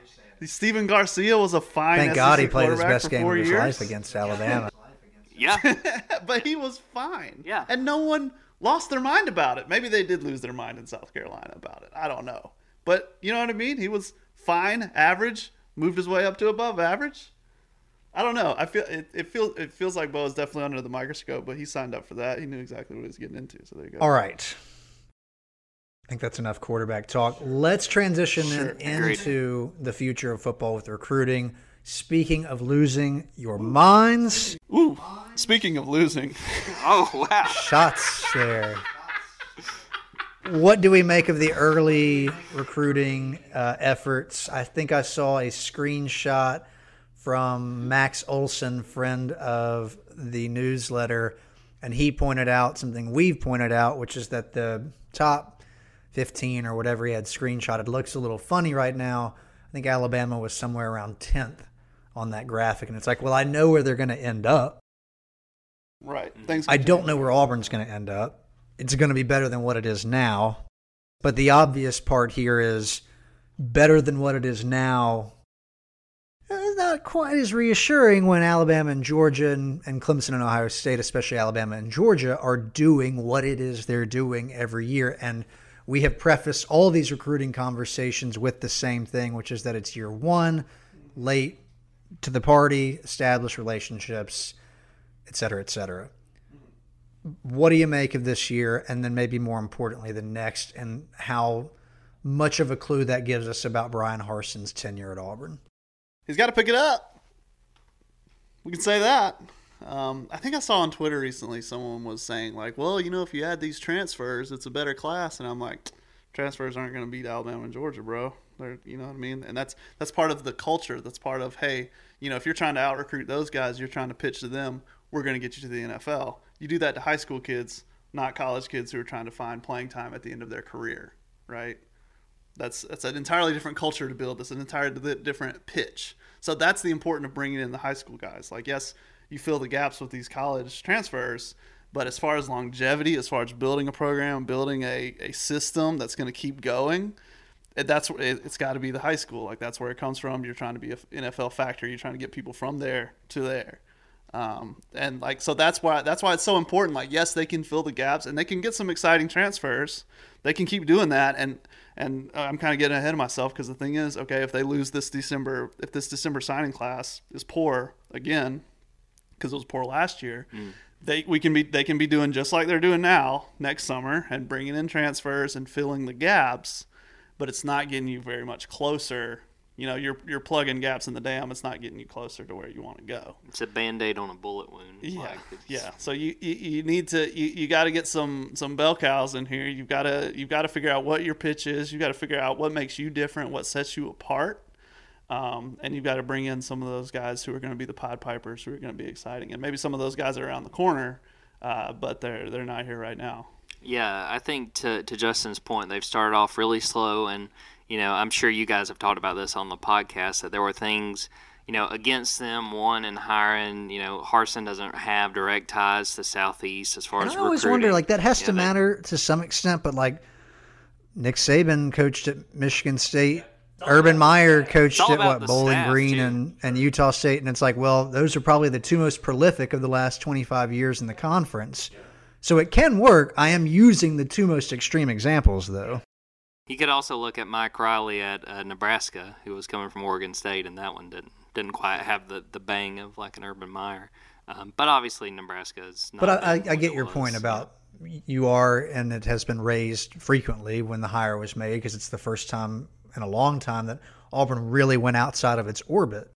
Stephen Garcia was a fine. Thank SEC God he played his best game of his years? life against Alabama. Yeah. but he was fine. Yeah. And no one lost their mind about it. Maybe they did lose their mind in South Carolina about it. I don't know. But you know what I mean? He was fine, average, moved his way up to above average. I don't know. I feel it, it feels it feels like Bo is definitely under the microscope, but he signed up for that. He knew exactly what he was getting into. So there you go. All right. I think that's enough quarterback talk. Let's transition Sure. in- into the future of football with recruiting. Speaking of losing your minds, Ooh. Speaking of losing, Oh, wow. shots there. What do we make of the early recruiting uh, efforts? I think I saw a screenshot from Max Olson, friend of the newsletter, and he pointed out something we've pointed out, which is that the top 15 or whatever he had screenshotted looks a little funny right now. I think Alabama was somewhere around 10th on that graphic, and it's like, well, I know where they're going to end up. right? Thanks. I don't know where Auburn's going to end up. It's going to be better than what it is now. But the obvious part here is better than what it is now. eh, Not quite as reassuring when Alabama and Georgia and, and Clemson and Ohio State, especially Alabama and Georgia, are doing what it is they're doing every year. And we have prefaced all these recruiting conversations with the same thing, which is that it's year one, late to the party, establish relationships, et cetera, et cetera. What do you make of this year, and then maybe more importantly, the next, and how much of a clue that gives us about Bryan Harsin's tenure at Auburn? He's got to pick it up. We can say that. Um, I think I saw on Twitter recently someone was saying like, "Well, you know, if you add these transfers, it's a better class." And I'm like, transfers aren't going to beat Alabama and Georgia, bro. You know what I mean? And that's that's part of the culture. That's part of hey, you know, if you're trying to out recruit those guys, you're trying to pitch to them. We're going to get you to the NFL. You do that to high school kids, not college kids who are trying to find playing time at the end of their career, right? That's that's an entirely different culture to build. It's an entirely different pitch. So that's the important of bringing in the high school guys. Like yes, you fill the gaps with these college transfers, but as far as longevity, as far as building a program, building a, a system that's going to keep going, that's it, it's got to be the high school. Like that's where it comes from. You're trying to be an NFL factor. You're trying to get people from there to there. Um, and like so that's why that's why it's so important. Like yes, they can fill the gaps and they can get some exciting transfers. They can keep doing that. And and I'm kind of getting ahead of myself because the thing is, okay, if they lose this December, if this December signing class is poor again, because it was poor last year. Mm. They we can be they can be doing just like they're doing now next summer and bringing in transfers and filling the gaps, but it's not getting you very much closer. You know, you're you're plugging gaps in the dam. It's not getting you closer to where you want to go. It's a band aid on a bullet wound. Yeah, like yeah. So you, you, you need to you, you got to get some some bell cows in here. You've got to you've got to figure out what your pitch is. You've got to figure out what makes you different, what sets you apart um, and you've got to bring in some of those guys who are going to be the pod Pipers, who are going to be exciting, and maybe some of those guys are around the corner, uh, but they're they're not here right now. Yeah, I think to to Justin's point, they've started off really slow, and you know I'm sure you guys have talked about this on the podcast that there were things you know against them. One in hiring, you know, Harsin doesn't have direct ties to Southeast as far and as. I always recruiting. wonder, like that has to matter to some extent, but like Nick Saban coached at Michigan State Urban Meyer coached at what Bowling Green and, and Utah State, and it's like, well, those are probably the two most prolific of the last 25 years in the conference. So it can work. I am using the two most extreme examples, though. You could also look at Mike Riley at uh, Nebraska, who was coming from Oregon State, and that one didn't didn't quite have the, the bang of like an Urban Meyer. Um, but obviously, Nebraska is. but I, I, I get your was. point about you are, and it has been raised frequently when the hire was made because it's the first time in a long time that Auburn really went outside of its orbit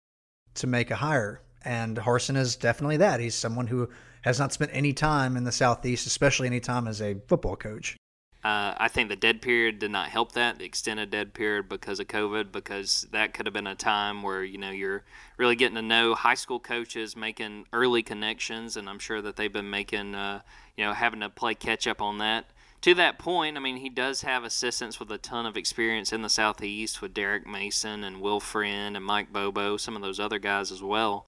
to make a hire. And Harsin is definitely that. He's someone who has not spent any time in the Southeast, especially any time as a football coach. Uh, I think the dead period did not help that, the extended dead period because of COVID, because that could have been a time where, you know, you're really getting to know high school coaches, making early connections, and I'm sure that they've been making, uh, you know, having to play catch up on that to that point, I mean, he does have assistants with a ton of experience in the Southeast with Derek Mason and Will Friend and Mike Bobo, some of those other guys as well.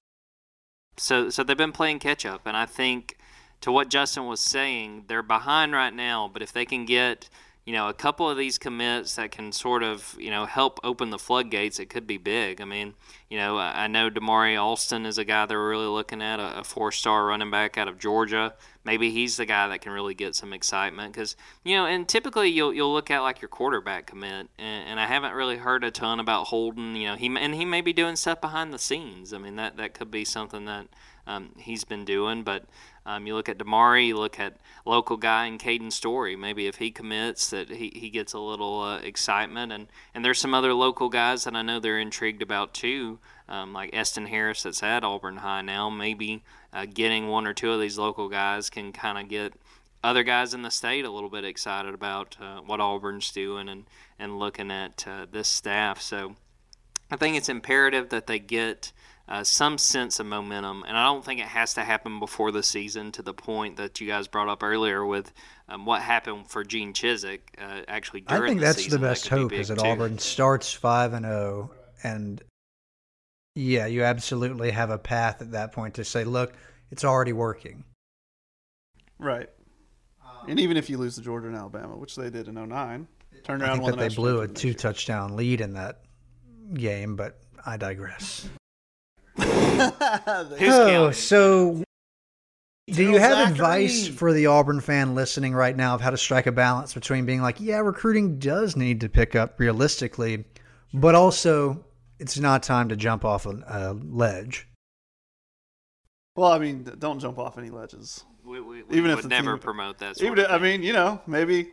So, so they've been playing catch up, and I think to what Justin was saying, they're behind right now. But if they can get you know, a couple of these commits that can sort of, you know, help open the floodgates, it could be big. I mean, you know, I know Damari Alston is a guy they're really looking at, a, four-star running back out of Georgia. Maybe he's the guy that can really get some excitement because, you know, and typically you'll you'll look at like your quarterback commit, and, and I haven't really heard a ton about Holden. You know, he and he may be doing stuff behind the scenes. I mean, that that could be something that um, he's been doing, but um, you look at Damari, you look at local guy in Caden Story. Maybe if he commits, that he, he gets a little uh, excitement. And, and there's some other local guys that I know they're intrigued about too, um, like Eston Harris that's at Auburn High now. Maybe uh, getting one or two of these local guys can kind of get other guys in the state a little bit excited about uh, what Auburn's doing and, and looking at uh, this staff. So I think it's imperative that they get – uh, some sense of momentum. And I don't think it has to happen before the season to the point that you guys brought up earlier with um, what happened for Gene Chizik uh, actually during the thing. I think the that's season. the best that hope is that Auburn starts 5 and 0 and yeah, you absolutely have a path at that point to say, look, it's already working. Right. And even if you lose to Georgia and Alabama, which they did in 09, turn around I think that they blew a two touchdown lead in that game, but I digress oh, so do you have Zachary. advice for the Auburn fan listening right now of how to strike a balance between being like, yeah, recruiting does need to pick up realistically, but also it's not time to jump off a, a ledge? Well, I mean, don't jump off any ledges. We, we, we even if never team, promote that. even, I mean, you know, maybe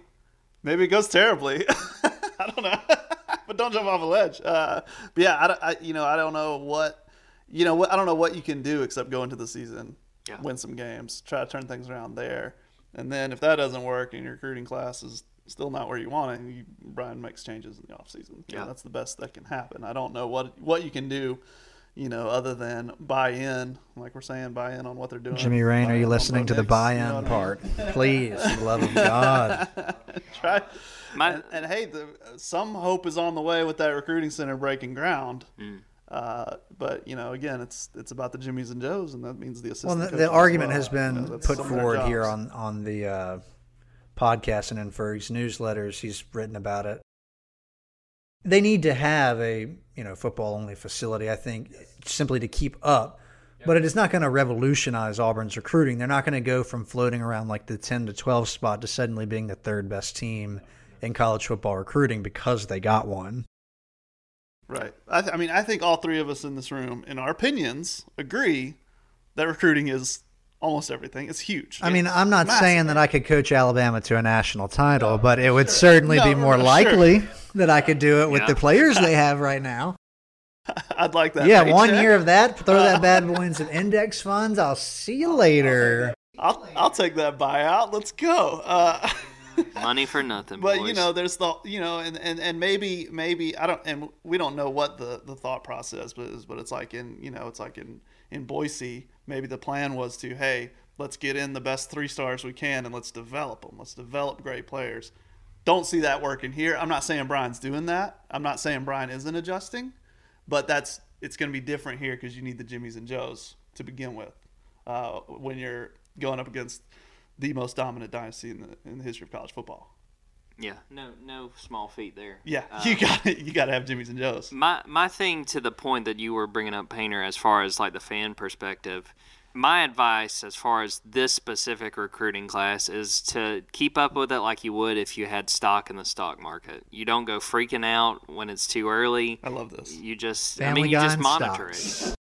maybe it goes terribly. I don't know, but don't jump off a ledge. Uh, but yeah, I, I, you know, I don't know what you know, I don't know what you can do except go into the season, yeah. win some games, try to turn things around there, and then if that doesn't work and your recruiting class is still not where you want it. You, Bryan makes changes in the offseason. Yeah, Yeah. that's the best that can happen. I don't know what what you can do, you know, other than buy in, like we're saying, buy in on what they're doing. Jimmy Rane, are you listening to the buy-in you know what I mean? part? Please, for the love of God. Try. My- and, and hey, the, some hope is on the way with that recruiting center breaking ground. Mm. Uh, but you know, again, it's it's about the Jimmies and Joes, and that means the Well, assistant. the, the argument well. has been You know, put some of their forward here on on the uh, podcast and in Ferg's newsletters. He's written about it. They need to have a you know football only facility. I think simply to keep up, but it is not going to revolutionize Auburn's recruiting. They're not going to go from floating around like the ten to twelve spot to suddenly being the third best team in college football recruiting because they got one. Right. I, th- I mean, I think all three of us in this room, in our opinions, agree that recruiting is almost everything. It's huge. I mean, I'm not Massive. saying that I could coach Alabama to a national title, but it would certainly No, be more no, likely that I could do it with Yeah. the players they have right now. I'd like that. yeah, one year of that, throw that bad boy in some index funds. I'll see you later. I'll I'll take that buyout. Let's go. Uh, Money for nothing. but you know, there's the you know, and, and and maybe maybe I don't, and we don't know what the the thought process is, but it's like in you know, it's like in in Boise, maybe the plan was to hey, let's get in the best three stars we can and let's develop them. Let's develop great players. Don't see that working here. I'm not saying Bryan's doing that. I'm not saying Brian isn't adjusting, but that's it's going to be different here because you need the Jimmies and Joes to begin with uh, when you're going up against the most dominant dynasty in the in the history of college football. yeah, no, no small feat there. Yeah, Um, you got you got to have Jimmys and Joes. My my thing to the point that you were bringing up, Painter, as far as like the fan perspective, my advice as far as this specific recruiting class is to keep up with it like you would if you had stock in the stock market. You don't go freaking out when it's too early. I love this. You just, Family I mean, you just monitor stocks. it.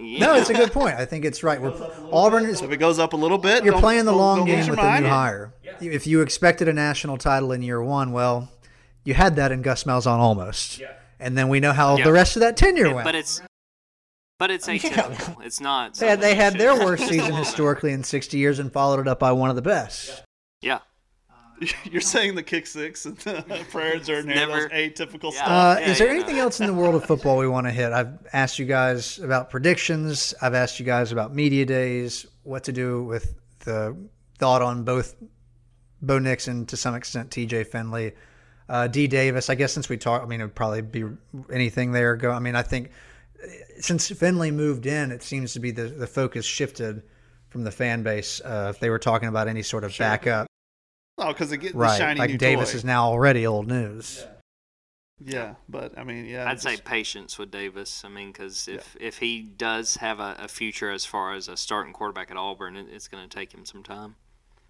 Yeah. No, it's a good point. I think it's right. We're, Auburn is If it goes up a little bit, you're playing the long game with a mind. new hire. If you expected a national title in year one, well, you had that in Gus Malzahn almost. Yeah. And then we know how Yeah. the rest of that tenure went. but it's but it's atypical. It's not. They had, they had their worst season historically in 60 years and followed it up by one of the best. Yeah. You're saying the kick six and the prayers are Never- atypical Yeah. stuff. Uh, Yeah, is there anything no. else in the world of football we want to hit? I've asked you guys about predictions. I've asked you guys about media days, what to do with the thought on both Bo Nixon and to some extent TJ Finley, uh, D Davis. I guess since we talked, I mean, it would probably be anything there. Go. I mean, I think uh, since Finley moved in, it seems to be the the focus shifted from the fan base. Uh, if they were talking about any sort of backup, Oh, because it get the right? shiny Like new Davis toy. is now already old news. Yeah, but I mean, yeah. I'd say patience with Davis. I mean, because if if he does have a, a future as far as a starting quarterback at Auburn, it, it's going to take him some time.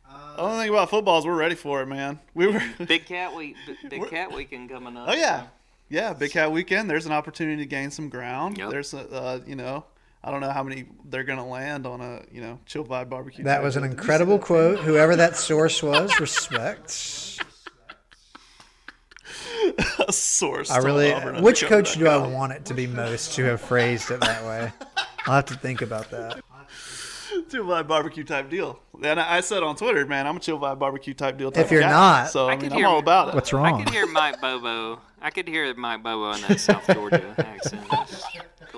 the only thing about football is we're ready for it, man. We were. Big Cat Week, Big- Big We're- Cat Weekend coming up. Oh yeah, yeah. Big Cat Weekend. There's an opportunity to gain some ground. Yep. There's a, uh, you know, I don't know how many they're gonna land on a, you know, chill vibe barbecue. That was an deal. Did you see incredible quote. Whoever that source was, respect. A source. I really. Auburn Which coach do I want it to be most to have phrased it that way? I'll have to think about that. Chill vibe barbecue type deal. And I I said on Twitter, man, I'm a chill vibe barbecue type deal. Type If you're guy. not- so I, I mean, could I'm hear- all about it. What's wrong? I could hear Mike Bobo. I could hear Mike Bobo in that South Georgia accent.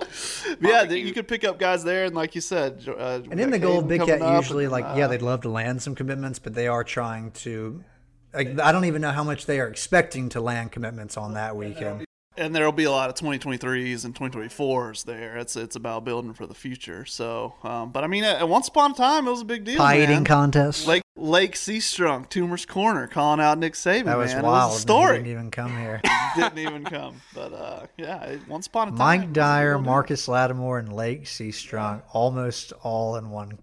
That's cool. But yeah, Barbecue. you could pick up guys there, and like you said, uh, And in the Caden goal, Big Cat usually and, like uh, yeah, they'd love to land some commitments, but they are trying to. Like, I don't even know how much they are expecting to land commitments on that weekend. And there'll be a lot of 2023s and 2024s there. It's it's about building for the future. So, um, but I mean, at, at once upon a time, it was a big deal. Pie eating contest. Lake Lake Seastrunk, Toomer's Corner, calling out Nick Saban. that was man. wild. It was a He story. didn't even come here. didn't even come. But uh, yeah, it- once upon a time. Mike Dyer, real deal. Marcus Lattimore, and Lake Seastrunk, almost all in one.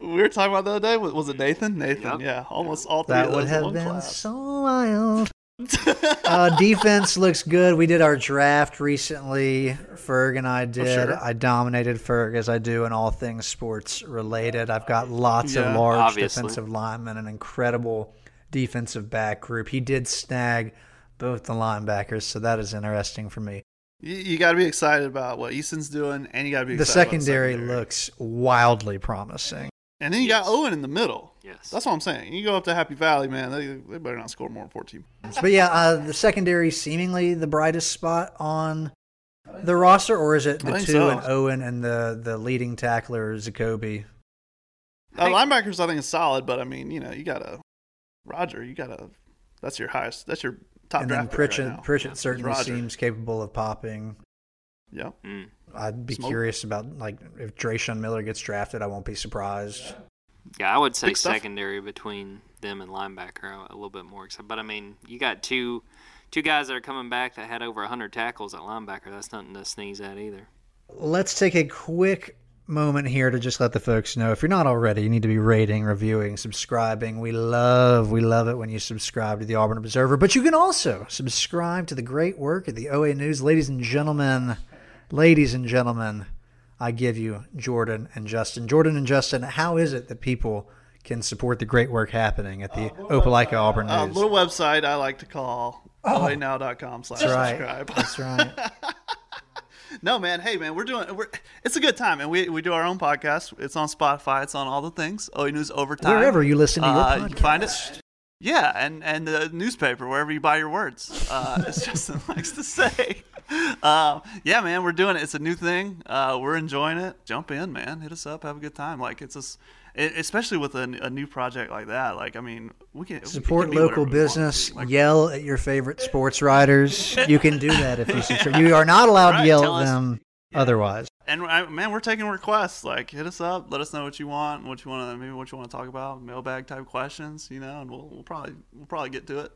We were talking about the other day. Was, was it Nathan? Nathan, Yep. yeah, almost all three That of would those in have one been class. so wild. uh, defense looks good. We did our draft recently. Ferg and I did. sure. I dominated Ferg as I do in all things sports related. I've got lots Yeah, of large obviously. defensive linemen, an incredible defensive back group. He did snag both the linebackers, so that is interesting for me. You, you got to be excited about what Easton's doing, and you got to be The excited about secondary looks wildly promising. And then you got Owen in the middle. Yes. That's what I'm saying. You go up to Happy Valley, man. They, they better not score more than 14. But yeah, uh, the secondary seemingly the brightest spot on the roster, or is it the two so. and Owen and the the leading tackler Zakoby? Uh, think- linebackers, I think, is solid, but I mean, you know, you got to Roger. You got to. That's your highest. That's your top and then draft pick right Pritchett now. Pritchett certainly Roger. seems capable of popping. Yeah. Mm. I'd be Smoke. curious about like if Drayshawn Miller gets drafted. I won't be surprised. Yeah, I would say secondary between them and linebacker a little bit more. But I mean, you got two two guys that are coming back that had over 100 tackles at linebacker. That's nothing to sneeze at either. Let's take a quick moment here to just let the folks know if you're not already, you need to be rating, reviewing, subscribing. We love, we love it when you subscribe to the Auburn Observer. But you can also subscribe to the great work of the OA News, ladies and gentlemen. Ladies and gentlemen, I give you Jordan and Justin. Jordan and Justin, how is it that people can support the great work happening at the Opelika Auburn A News? little website I like to call oanow.com slash That's right. subscribe. That's right. no, man. Hey, man, we're doing. We're, it's a good time, and we we do our own podcast. It's on Spotify. It's on all the things. OA News Overtime. Wherever you listen to your Uh, podcast. you find it. Yeah, and and the newspaper wherever you buy your words, uh, as Justin likes to say. Um, yeah, man, we're doing it. It's a new thing. Uh, we're enjoying it. Jump in, man. Hit us up. Have a good time. Like it's just, it, especially with a, a new project like that. Like I mean, we can Support can local business. Like, yell at your favorite sports writers. You can do that if you subscribe. You are not allowed to yell at us- them otherwise. And I, man, we're taking requests. Like, hit us up. Let us know what you want, what you want to, maybe what you want to talk about, mailbag type questions. You know, and we'll, we'll probably we'll probably get to it.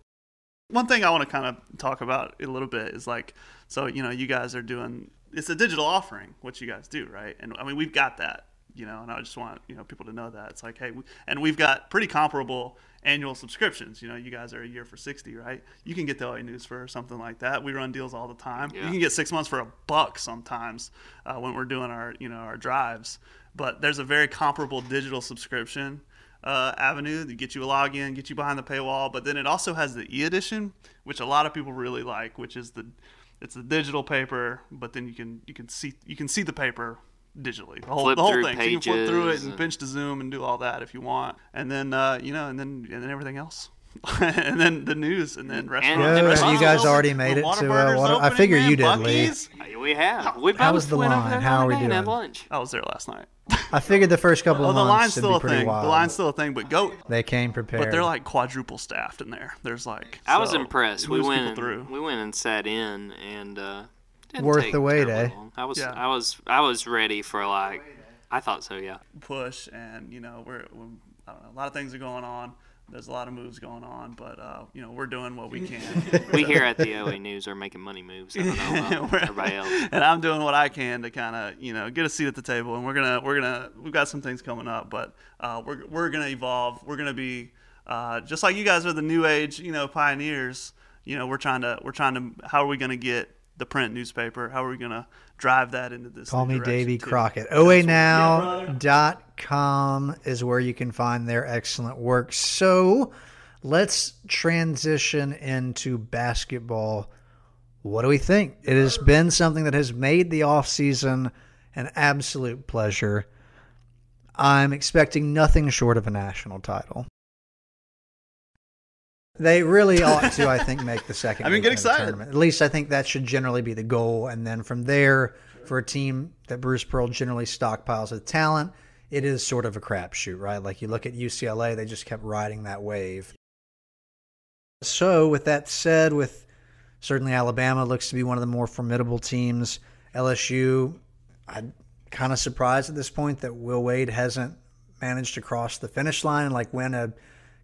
One thing I want to kind of talk about a little bit is like, so you know, you guys are doing it's a digital offering, what you guys do, right? And I mean, we've got that, you know, and I just want you know people to know that it's like, hey, we, and we've got pretty comparable annual subscriptions. You know, you guys are a year for sixty, right? You can get the OA News for something like that. We run deals all the time. Yeah. You can get six months for a buck sometimes uh, when we're doing our you know our drives. But there's a very comparable digital subscription uh, avenue that get you a login, get you behind the paywall. But then it also has the e edition, which a lot of people really like, which is the it's the digital paper, but then you can you can see you can see the paper digitally. The whole, Flip the whole thing. So you can flip through it and and- pinch to zoom and do all that if you want. And then uh, you know, and then and then everything else. and then the news, and then restaurants. and Good. restaurants. You guys already made it Well, to. Uh, Whataburger's Water- I opening, figure man. you did, Lee. Buc-ee's. We have. We How both was the went over line? there How are we other day and had doing? lunch. I was there last night. I figured the first couple Oh, of the line's months would still be a pretty thing. wild. The line's still a thing, but go. they came prepared. But they're like quadruple staffed in there. There's like. I was impressed. We went. through. we went and sat in, and uh, didn't Worth take the wait, eh? long. I was. Yeah. I was. I was ready for like. I thought so. Yeah. push and you know we're, we're I don't know a lot of things are going on there's a lot of moves going on but uh, you know we're doing what we can We here at the OA News are making money moves. I don't know about everybody else. and I'm doing what I can to kind of you know get a seat at the table and we're gonna we're gonna we've got some things coming up but uh, we're, we're gonna evolve we're gonna be uh, just like you guys are the new age you know pioneers you know we're trying to we're trying to how are we gonna get the print newspaper how are we gonna drive that into this Call me direction, Davy too? Crockett. That's what- OANow.com is where you can find their excellent work. So let's transition into basketball. What do we think? It has been something that has made the offseason an absolute pleasure. I'm expecting nothing short of a national title. They really ought to, I think, make the second. I mean, get weekend of the excited. tournament. At least I think that should generally be the goal. And then from there, for a team that Bruce Pearl generally stockpiles with talent, it is sort of a crapshoot, right? Like you look at UCLA, they just kept riding that wave. So, with that said, with certainly Alabama looks to be one of the more formidable teams. LSU, I'm kind of surprised at this point that Will Wade hasn't managed to cross the finish line and like win a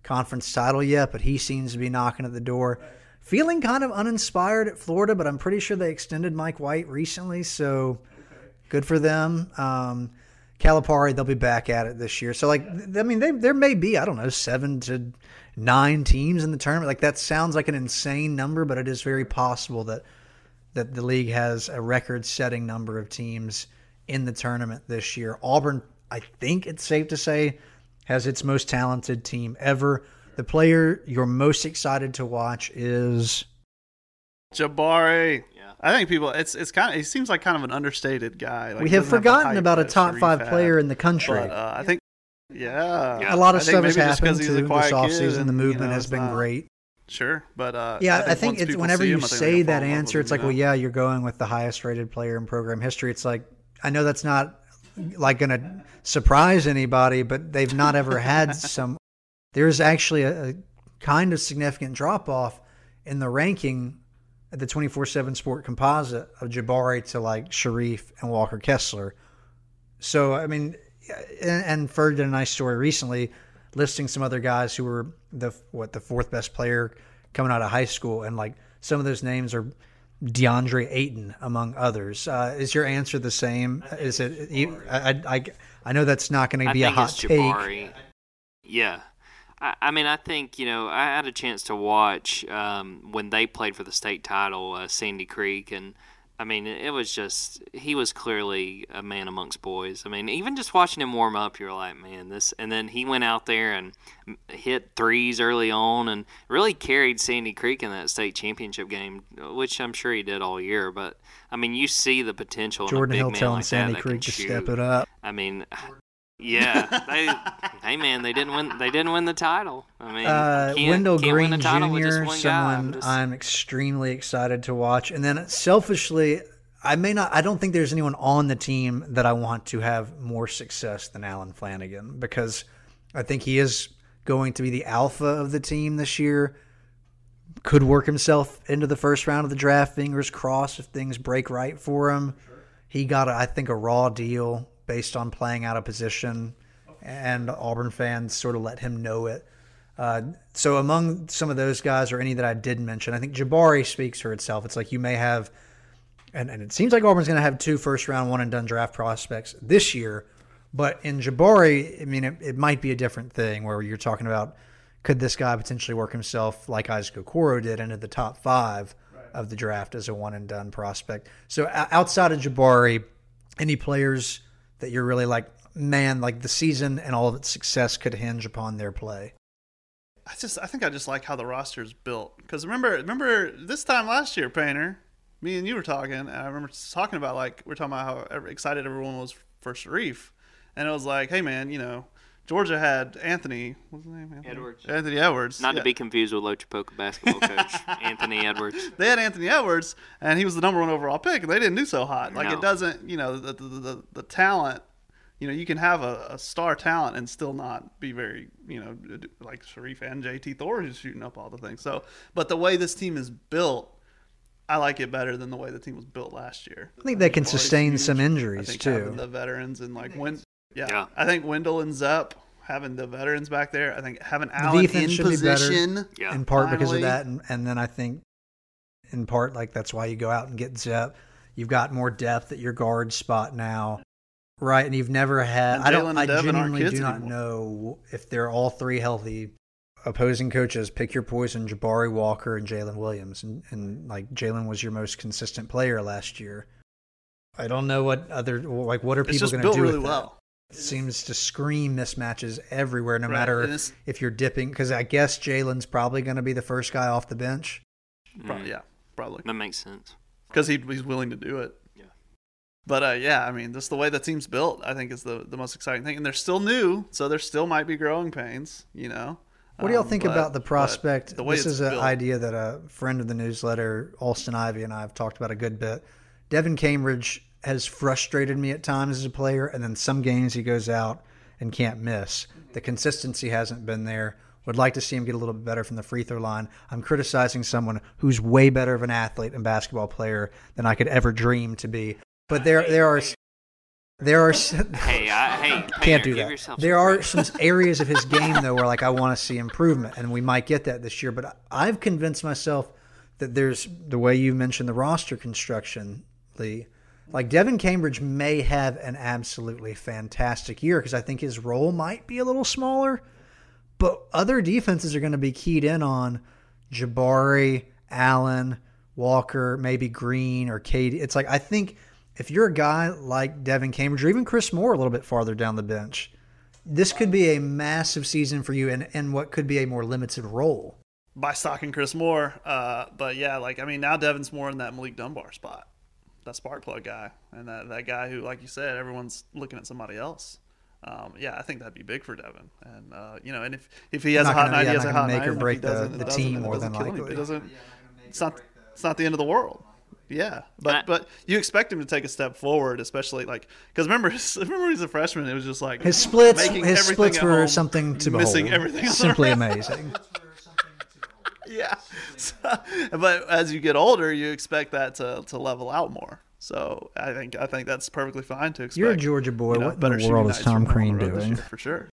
conference title yet, but he seems to be knocking at the door. Feeling kind of uninspired at Florida, but I'm pretty sure they extended Mike White recently, so good for them. Um, Calipari, they'll be back at it this year. So, like, I mean, they, there may be, I don't know, seven to nine teams in the tournament. Like, that sounds like an insane number, but it is very possible that that the league has a record-setting number of teams in the tournament this year. Auburn, I think it's safe to say, has its most talented team ever. The player you're most excited to watch is Jabari. I think people. It's it's kind of. He seems like kind of an understated guy. Like, we have forgotten hype about a top Sharife five had. player in the country. But uh, I think Yeah, Yeah. A lot of I stuff has maybe just 'cause happened too this offseason. The and, you movement know, has been not- great. Sure, but uh, Yeah, I think it's people whenever you him, say that gonna fall in love answer, it's like, well, yeah, you're going with the highest rated player in program history. It's like, I know that's not like going to surprise anybody, but they've not ever had some. There's actually a, a kind of significant drop off in the ranking the 24 7 sport composite of Jabari to like Sharife and Walker Kessler. So, I mean, and, and Ferg did a nice story recently listing some other guys who were the what the fourth best player coming out of high school, and like some of those names are DeAndre Ayton among others. Uh, is your answer the same? Is it? You, I, I I know that's not going to be a hot it's take. Yeah. I, I mean, I think, you know, I had a chance to watch um, when they played for the state title, uh, Sandy Creek, and I mean, it was just, he was clearly a man amongst boys. I mean, even just watching him warm up, you're like, man, this, and then he went out there and hit threes early on and really carried Sandy Creek in that state championship game, which I'm sure he did all year. But, I mean, you see the potential Jordan in a Hill big man telling like Sandy that, Creek to shoot. step it up. I mean, yeah, they, hey man, they didn't win. They didn't win the title. I mean, Uh, can't- Wendell can't Green win with just Jr., one guy. I'm someone just- I'm extremely excited to watch. And then selfishly, I may not. I don't think there's anyone on the team that I want to have more success than Allen Flanagan because I think he is going to be the alpha of the team this year. Could work himself into the first round of the draft. Fingers crossed if things break right for him. He got, I think, a raw deal based on playing out of position, and Auburn fans sort of let him know it. Uh, so among some of those guys, or any that I did mention, I think Jabari speaks for itself. It's like you may have, and, and it seems like Auburn's going to have two first round, one and done draft prospects this year. But in Jabari, I mean, it, it might be a different thing where you're talking about could this guy potentially work himself like Isaac Okoro did into the top five of the draft as a one and done prospect. So outside of Jabari, any players that you're really like, man, like the season and all of its success could hinge upon their play. I just I think I just like how the roster is built because remember remember this time last year, Painter, me and you were talking, and I remember talking about like we're talking about how excited everyone was for Sharife, and it was like, hey man, you know, Georgia had Anthony, what's his name? Anthony? Edwards. Anthony Edwards. not yeah. to be confused with Loachapoka basketball coach Anthony Edwards. They had Anthony Edwards, and he was the number one overall pick, and they didn't do so hot. Like No. it doesn't, you know, the the, the, the talent. You know, you can have a, a star talent and still not be very, you know, like Sharife and JT Thor who's shooting up all the things. So, but the way this team is built, I like it better than the way the team was built last year. I think they can sustain huge. some I injuries think too. having the veterans and like when, yeah, Yeah. I think Wendell and Zep having the veterans back there. I think having The Allen defense in should be better. position. Yeah. in part because of that, and, and then I think in part like that's why you go out and get Zep. You've got more depth at your guard spot now, right? And you've never had. I don't. I Devin genuinely do not anymore. know if they're all three healthy. Opposing coaches, pick your poison: Jabari Walker and Jaylin Williams, and, and like Jaylin was your most consistent player last year. I don't know what other like what are people going to do really with that? well. It seems to scream mismatches everywhere, no Right, matter and if you're dipping. Because I guess Jaylin's probably going to be the first guy off the bench. Probably, Mm, yeah, probably. That makes sense. because he, he's willing to do it. Yeah. But uh, yeah, I mean, just the way the team's built, I think is the the most exciting thing. And they're still new, so there still might be growing pains. You know. What do y'all Um, think but- about the prospect? The way this is an built, idea that a friend of the newsletter, Alston Ivy, and I have talked about a good bit. Devin Cambridge has frustrated me at times as a player, and then some games he goes out and can't miss. The consistency hasn't been there. Would like to see him get a little bit better from the free throw line. I'm criticizing someone who's way better of an athlete and basketball player than I could ever dream to be. But there, there are, there are. Hey, I, hey, can't do that. There are some areas of his game though where like I want to see improvement, and we might get that this year. But I've convinced myself that there's the way you mentioned the roster construction, Lee. Like Devin Cambridge may have an absolutely fantastic year because I think his role might be a little smaller, but other defenses are going to be keyed in on Jabari, Allen, Walker, maybe Green or Katie. It's like I think if you're a guy like Devin Cambridge or even Chris Moore a little bit farther down the bench, this could be a massive season for you and, in what could be a more limited role. by stocking Chris Moore. Uh, but yeah, like I mean, now Devin's more in that Malik Dunbar spot, that spark plug guy, and that that guy who, like you said, everyone's looking at somebody else. Um, yeah, I think that'd be big for Devin. And uh, you know, and if if he has a hot gonna- night, yeah, he has a gonna hot make night. or break the- the team more than kill him. It doesn't. It's not. It's not the end of the world. Yeah, but I- but you expect him to take a step forward, especially like because remember remember he's a freshman. It was just like His splits, his splits at were home, something to missing behold. everything. on Simply amazing. yeah. So, but as you get older, you expect that to, to level out more. So I think I think that's perfectly fine to expect. You're a Georgia boy. you know, what in better the world is Tom from Crean the road this doing? for sure?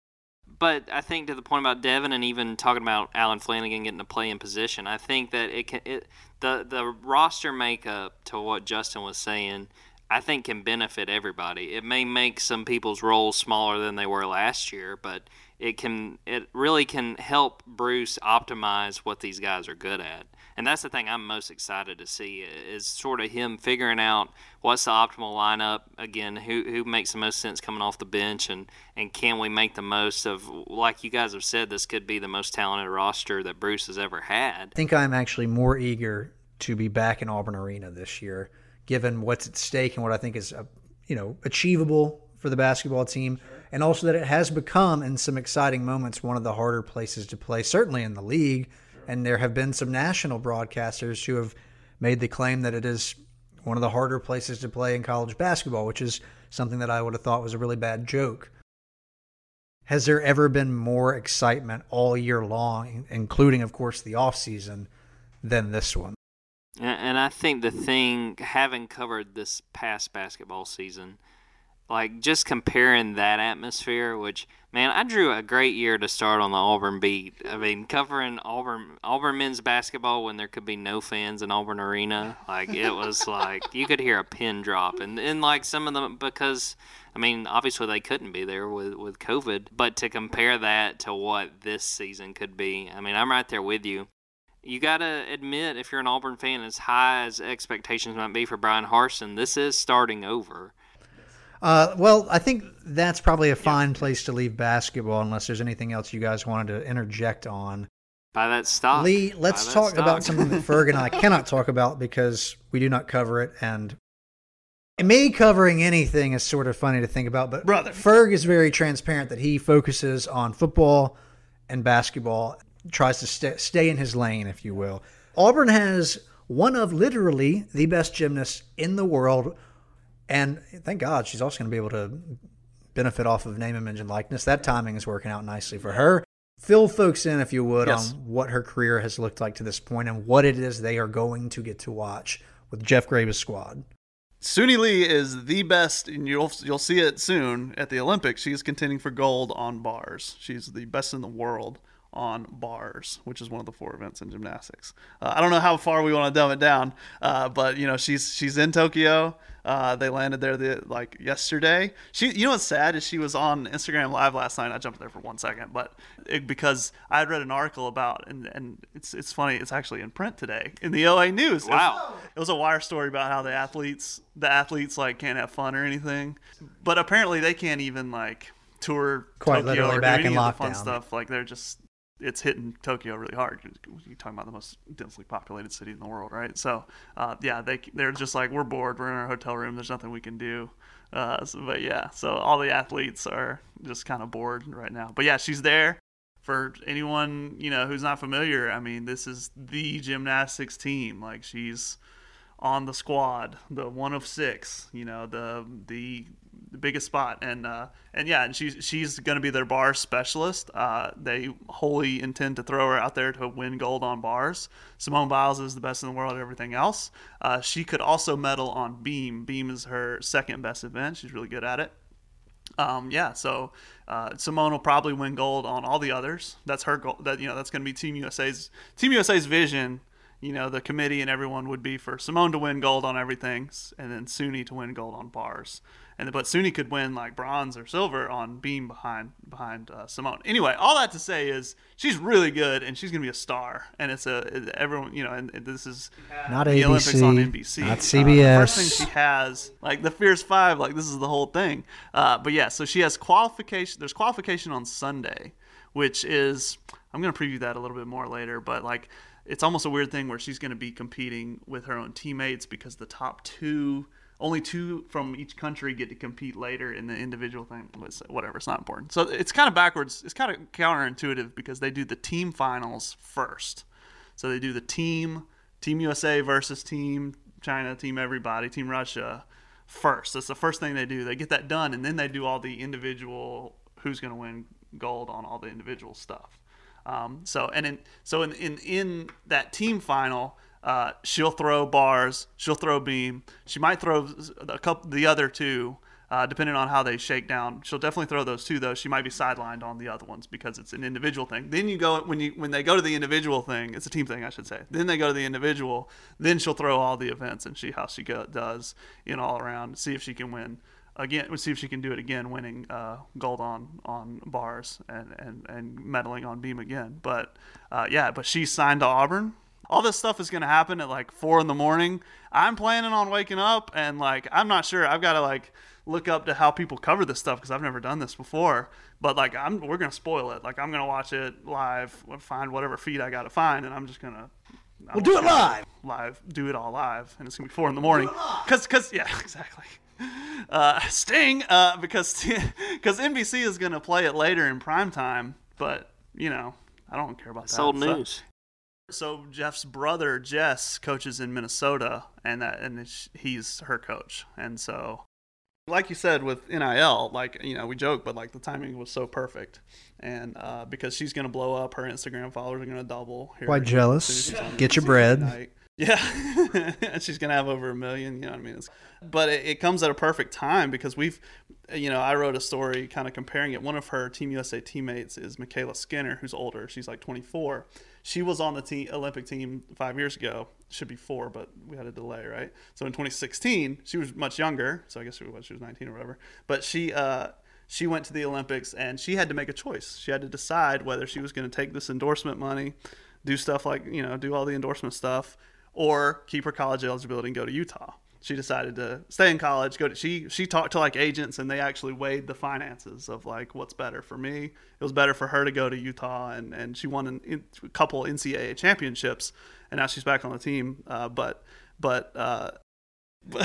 But I think to the point about Devin and even talking about Allen Flanagan getting to play in position, I think that it can it the the roster makeup to what Justin was saying, I think can benefit everybody. It may make some people's roles smaller than they were last year, but it can it really can help Bruce optimize what these guys are good at. And that's the thing I'm most excited to see is sort of him figuring out what's the optimal lineup. Again, who who makes the most sense coming off the bench, and and can we make the most of like you guys have said, this could be the most talented roster that Bruce has ever had. I think I'm actually more eager to be back in Auburn Arena this year, given what's at stake and what I think is, uh, you know, achievable for the basketball team, and also that it has become, in some exciting moments, one of the harder places to play, certainly in the league. And there have been some national broadcasters who have made the claim that it is one of the harder places to play in college basketball, which is something that I would have thought was a really bad joke. Has there ever been more excitement all year long, including, of course, the off season, than this one? And I think the thing, having covered this past basketball season, like just comparing that atmosphere, which man, I drew a great year to start on the Auburn beat. I mean, covering Auburn Auburn men's basketball when there could be no fans in Auburn Arena, like it was like you could hear a pin drop, and and like some of them because. I mean, obviously they couldn't be there with, with COVID, but to compare that to what this season could be, I mean, I'm right there with you you got to admit, if you're an Auburn fan, as high as expectations might be for Bryan Harsin, this is starting over. Uh, well, I think that's probably a fine place to leave basketball, unless there's anything else you guys wanted to interject on. By that stock. Lee, let's talk about something that Ferg and I cannot talk about because we do not cover it. And me covering anything is sort of funny to think about. But Brother. Ferg is very transparent that he focuses on football and basketball, tries to st- stay in his lane, if you will. Auburn has one of literally the best gymnasts in the world. And thank God she's also going to be able to benefit off of name, image, and likeness. That timing is working out nicely for her. Fill folks in, if you would, Yes. on what her career has looked like to this point and what it is they are going to get to watch with Jeff Graves' squad. Suni Lee is the best, and you'll you'll see it soon at the Olympics. She's contending for gold on bars. She's the best in the world on bars, which is one of the four events in gymnastics. Uh, I don't know how far we want to dumb it down, uh, but you know she's she's in Tokyo. Uh, they landed there the, like yesterday. She, you know what's sad is she was on Instagram Live last night. I jumped there for one second, but it, because I had read an article about, and and it's it's funny. It's actually in print today in the OA News. It was- Wow. it was a wire story about how the athletes the athletes like can't have fun or anything but apparently they can't even like tour Quite Tokyo literally or back do any in of the fun stuff like they're just it's hitting Tokyo really hard. You're talking about the most densely populated city in the world, right? So, uh, yeah, they they're just like we're bored. We're in our hotel room. There's nothing we can do. Uh, so, but yeah, so all the athletes are just kind of bored right now. But yeah, she's there for anyone you know who's not familiar. I mean, this is the gymnastics team. Like she's on the squad, the one of six. You know, the the, the biggest spot, and uh, and yeah, and she's she's going to be their bar specialist. Uh, they wholly intend to throw her out there to win gold on bars. Simone Biles is the best in the world at everything else. Uh, she could also medal on beam. Beam is her second best event. She's really good at it. Um, yeah, so uh, Simone will probably win gold on all the others. That's her goal. That you know, that's going to be Team USA's Team USA's vision. You know, the committee and everyone would be for Simone to win gold on everything, and then Suni to win gold on bars. And but Suni could win like bronze or silver on beam behind behind uh, Simone. Anyway, all that to say is she's really good and she's going to be a star. And it's a everyone you know, and, this is Not the Olympics on ABC, NBC. not Uh, the CBS. first thing she has, like the Fierce Five, like this is the whole thing. Uh, but yeah, so she has qualification. There's qualification on Sunday, which is I'm gonna preview that a little bit more later. But like, it's almost a weird thing where she's gonna be competing with her own teammates because the top two only two from each country get to compete later in the individual thing. Whatever, it's not important. So it's kind of backwards. It's kind of counterintuitive because they do the team finals first. So they do the team, Team USA versus Team China, Team Everybody, Team Russia first. That's the first thing they do. They get that done, and then they do all the individual who's going to win gold on all the individual stuff. Um, so and in so in in, in that team final, uh, she'll throw bars, she'll throw beam, she might throw a couple the other two. Uh, depending on how they shake down, she'll definitely throw those two. Though she might be sidelined on the other ones because it's an individual thing. Then you go when you when they go to the individual thing, it's a team thing, I should say. Then they go to the individual. Then she'll throw all the events and see how she go, does in all around. See if she can win again. See if she can do it again, winning uh, gold on on bars and and and medaling on beam again. But uh, yeah, but she's signed to Auburn. All this stuff is going to happen at like four in the morning. I'm planning on waking up and like I'm not sure. I've got to like look up to how people cover this stuff because I've never done this before. But like I'm, we're gonna spoil it. Like I'm gonna watch it live, find whatever feed I got to find, and I'm just gonna We'll do it live. Live, do it all live, and it's gonna be four in the morning. Cause, cause, yeah, exactly. Uh, Sting, uh, because because NBC is gonna play it later in prime time, but you know I don't care about It's that. old So- news. So Jeff's brother Jess coaches in Minnesota, and that and he's her coach, and so like you said with NIL, like you know we joke, but like the timing was so perfect, and uh, because she's gonna blow up, her Instagram followers are gonna double. here Quite jealous. soon as she's on Get your bread. Yeah, and she's gonna have over a million. You know what I mean? It's, but it, it comes at a perfect time because we've, you know, I wrote a story kind of comparing it. One of her Team USA teammates is MyKayla Skinner, who's older. She's like 24. She was on the team, Olympic team five years ago. Should be four, but we had a delay, right? So in 2016, she was much younger. So I guess she was, she was 19 or whatever. But she, uh, she went to the Olympics and she had to make a choice. She had to decide whether she was going to take this endorsement money, do stuff like, you know, do all the endorsement stuff, or keep her college eligibility and go to Utah. She decided to stay in college. Go to she she talked to like agents and they actually weighed the finances of like what's better for me. It was better for her to go to Utah and and she won an, a couple NCAA championships and now she's back on the team. Uh, but but uh,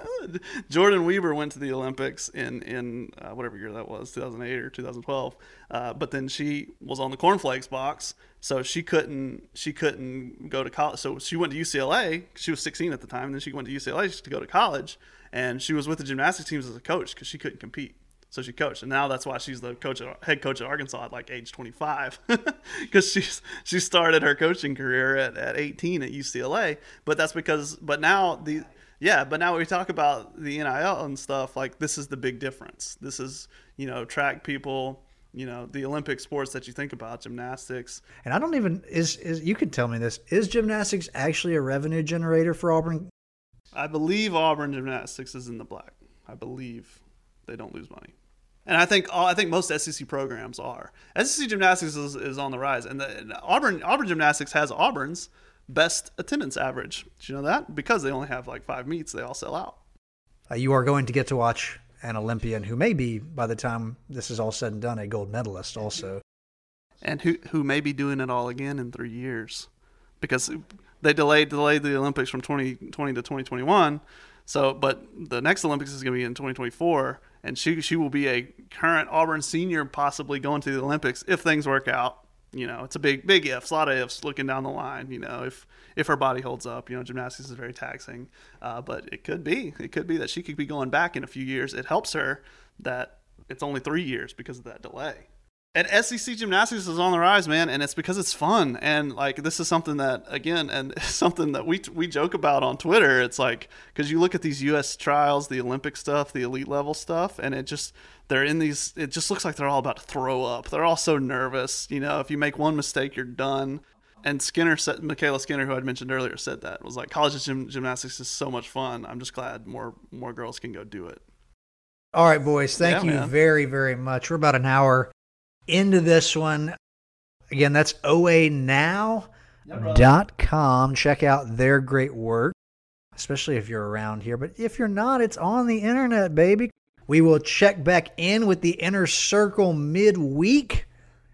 Jordyn Wieber went to the Olympics in in uh, whatever year that was, 2008 or 2012. Uh, but then she was on the cornflakes box, so she couldn't she couldn't go to college. So she went to UCLA. She was 16 at the time. And then she went to UCLA to go to college, and she was with the gymnastics teams as a coach because she couldn't compete. So she coached, and now that's why she's the coach, at, head coach at Arkansas at like age 25, because she's she started her coaching career at, at 18 at UCLA. But that's because, but now the yeah, but now we talk about the NIL and stuff, like this is the big difference. This is you know track people, you know the Olympic sports that you think about, gymnastics. And I don't even is is you could tell me this is gymnastics actually a revenue generator for Auburn? I believe Auburn gymnastics is in the black. I believe they don't lose money. And I think I think most SEC programs are. SEC gymnastics is, is on the rise, and, the, and Auburn Auburn gymnastics has Auburn's best attendance average. Did you know that? Because they only have like five meets, they all sell out. Uh, you are going to get to watch an Olympian who may be, by the time this is all said and done, a gold medalist. Also, and who who may be doing it all again in three years, because they delayed delayed the Olympics from 2020 to 2021. So, but the next Olympics is going to be in 2024, and she she will be a current Auburn senior, possibly going to the Olympics if things work out. You know, it's a big big ifs, a lot of ifs looking down the line. You know, if if her body holds up, you know, gymnastics is very taxing, uh, but it could be it could be that she could be going back in a few years. It helps her that it's only three years because of that delay. And SEC gymnastics is on the rise, man, and it's because it's fun. And like this is something that again, and something that we we joke about on Twitter. It's like because you look at these U.S. trials, the Olympic stuff, the elite level stuff, and it just they're in these. It just looks like they're all about to throw up. They're all so nervous. You know, if you make one mistake, you're done. And Skinner said, MyKayla Skinner, who I'd mentioned earlier, said that was like college gym, gymnastics is so much fun. I'm just glad more more girls can go do it. all right, boys, thank Yeah, you man. very very much. We're about an hour into this one. Again, that's oanow.com. Check out their great work, especially if you're around here. But if you're not, it's on the internet, baby. We will check back in with the inner circle midweek.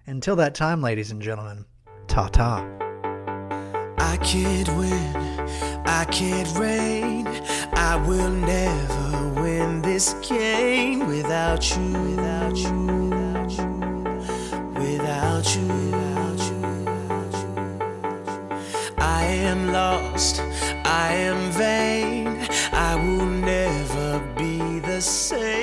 Until that time, ladies and gentlemen, ta ta. I can't win, I can't reign. I will never win this game without you, without you, without you, without you. I am lost, I am vain. I will never be the same.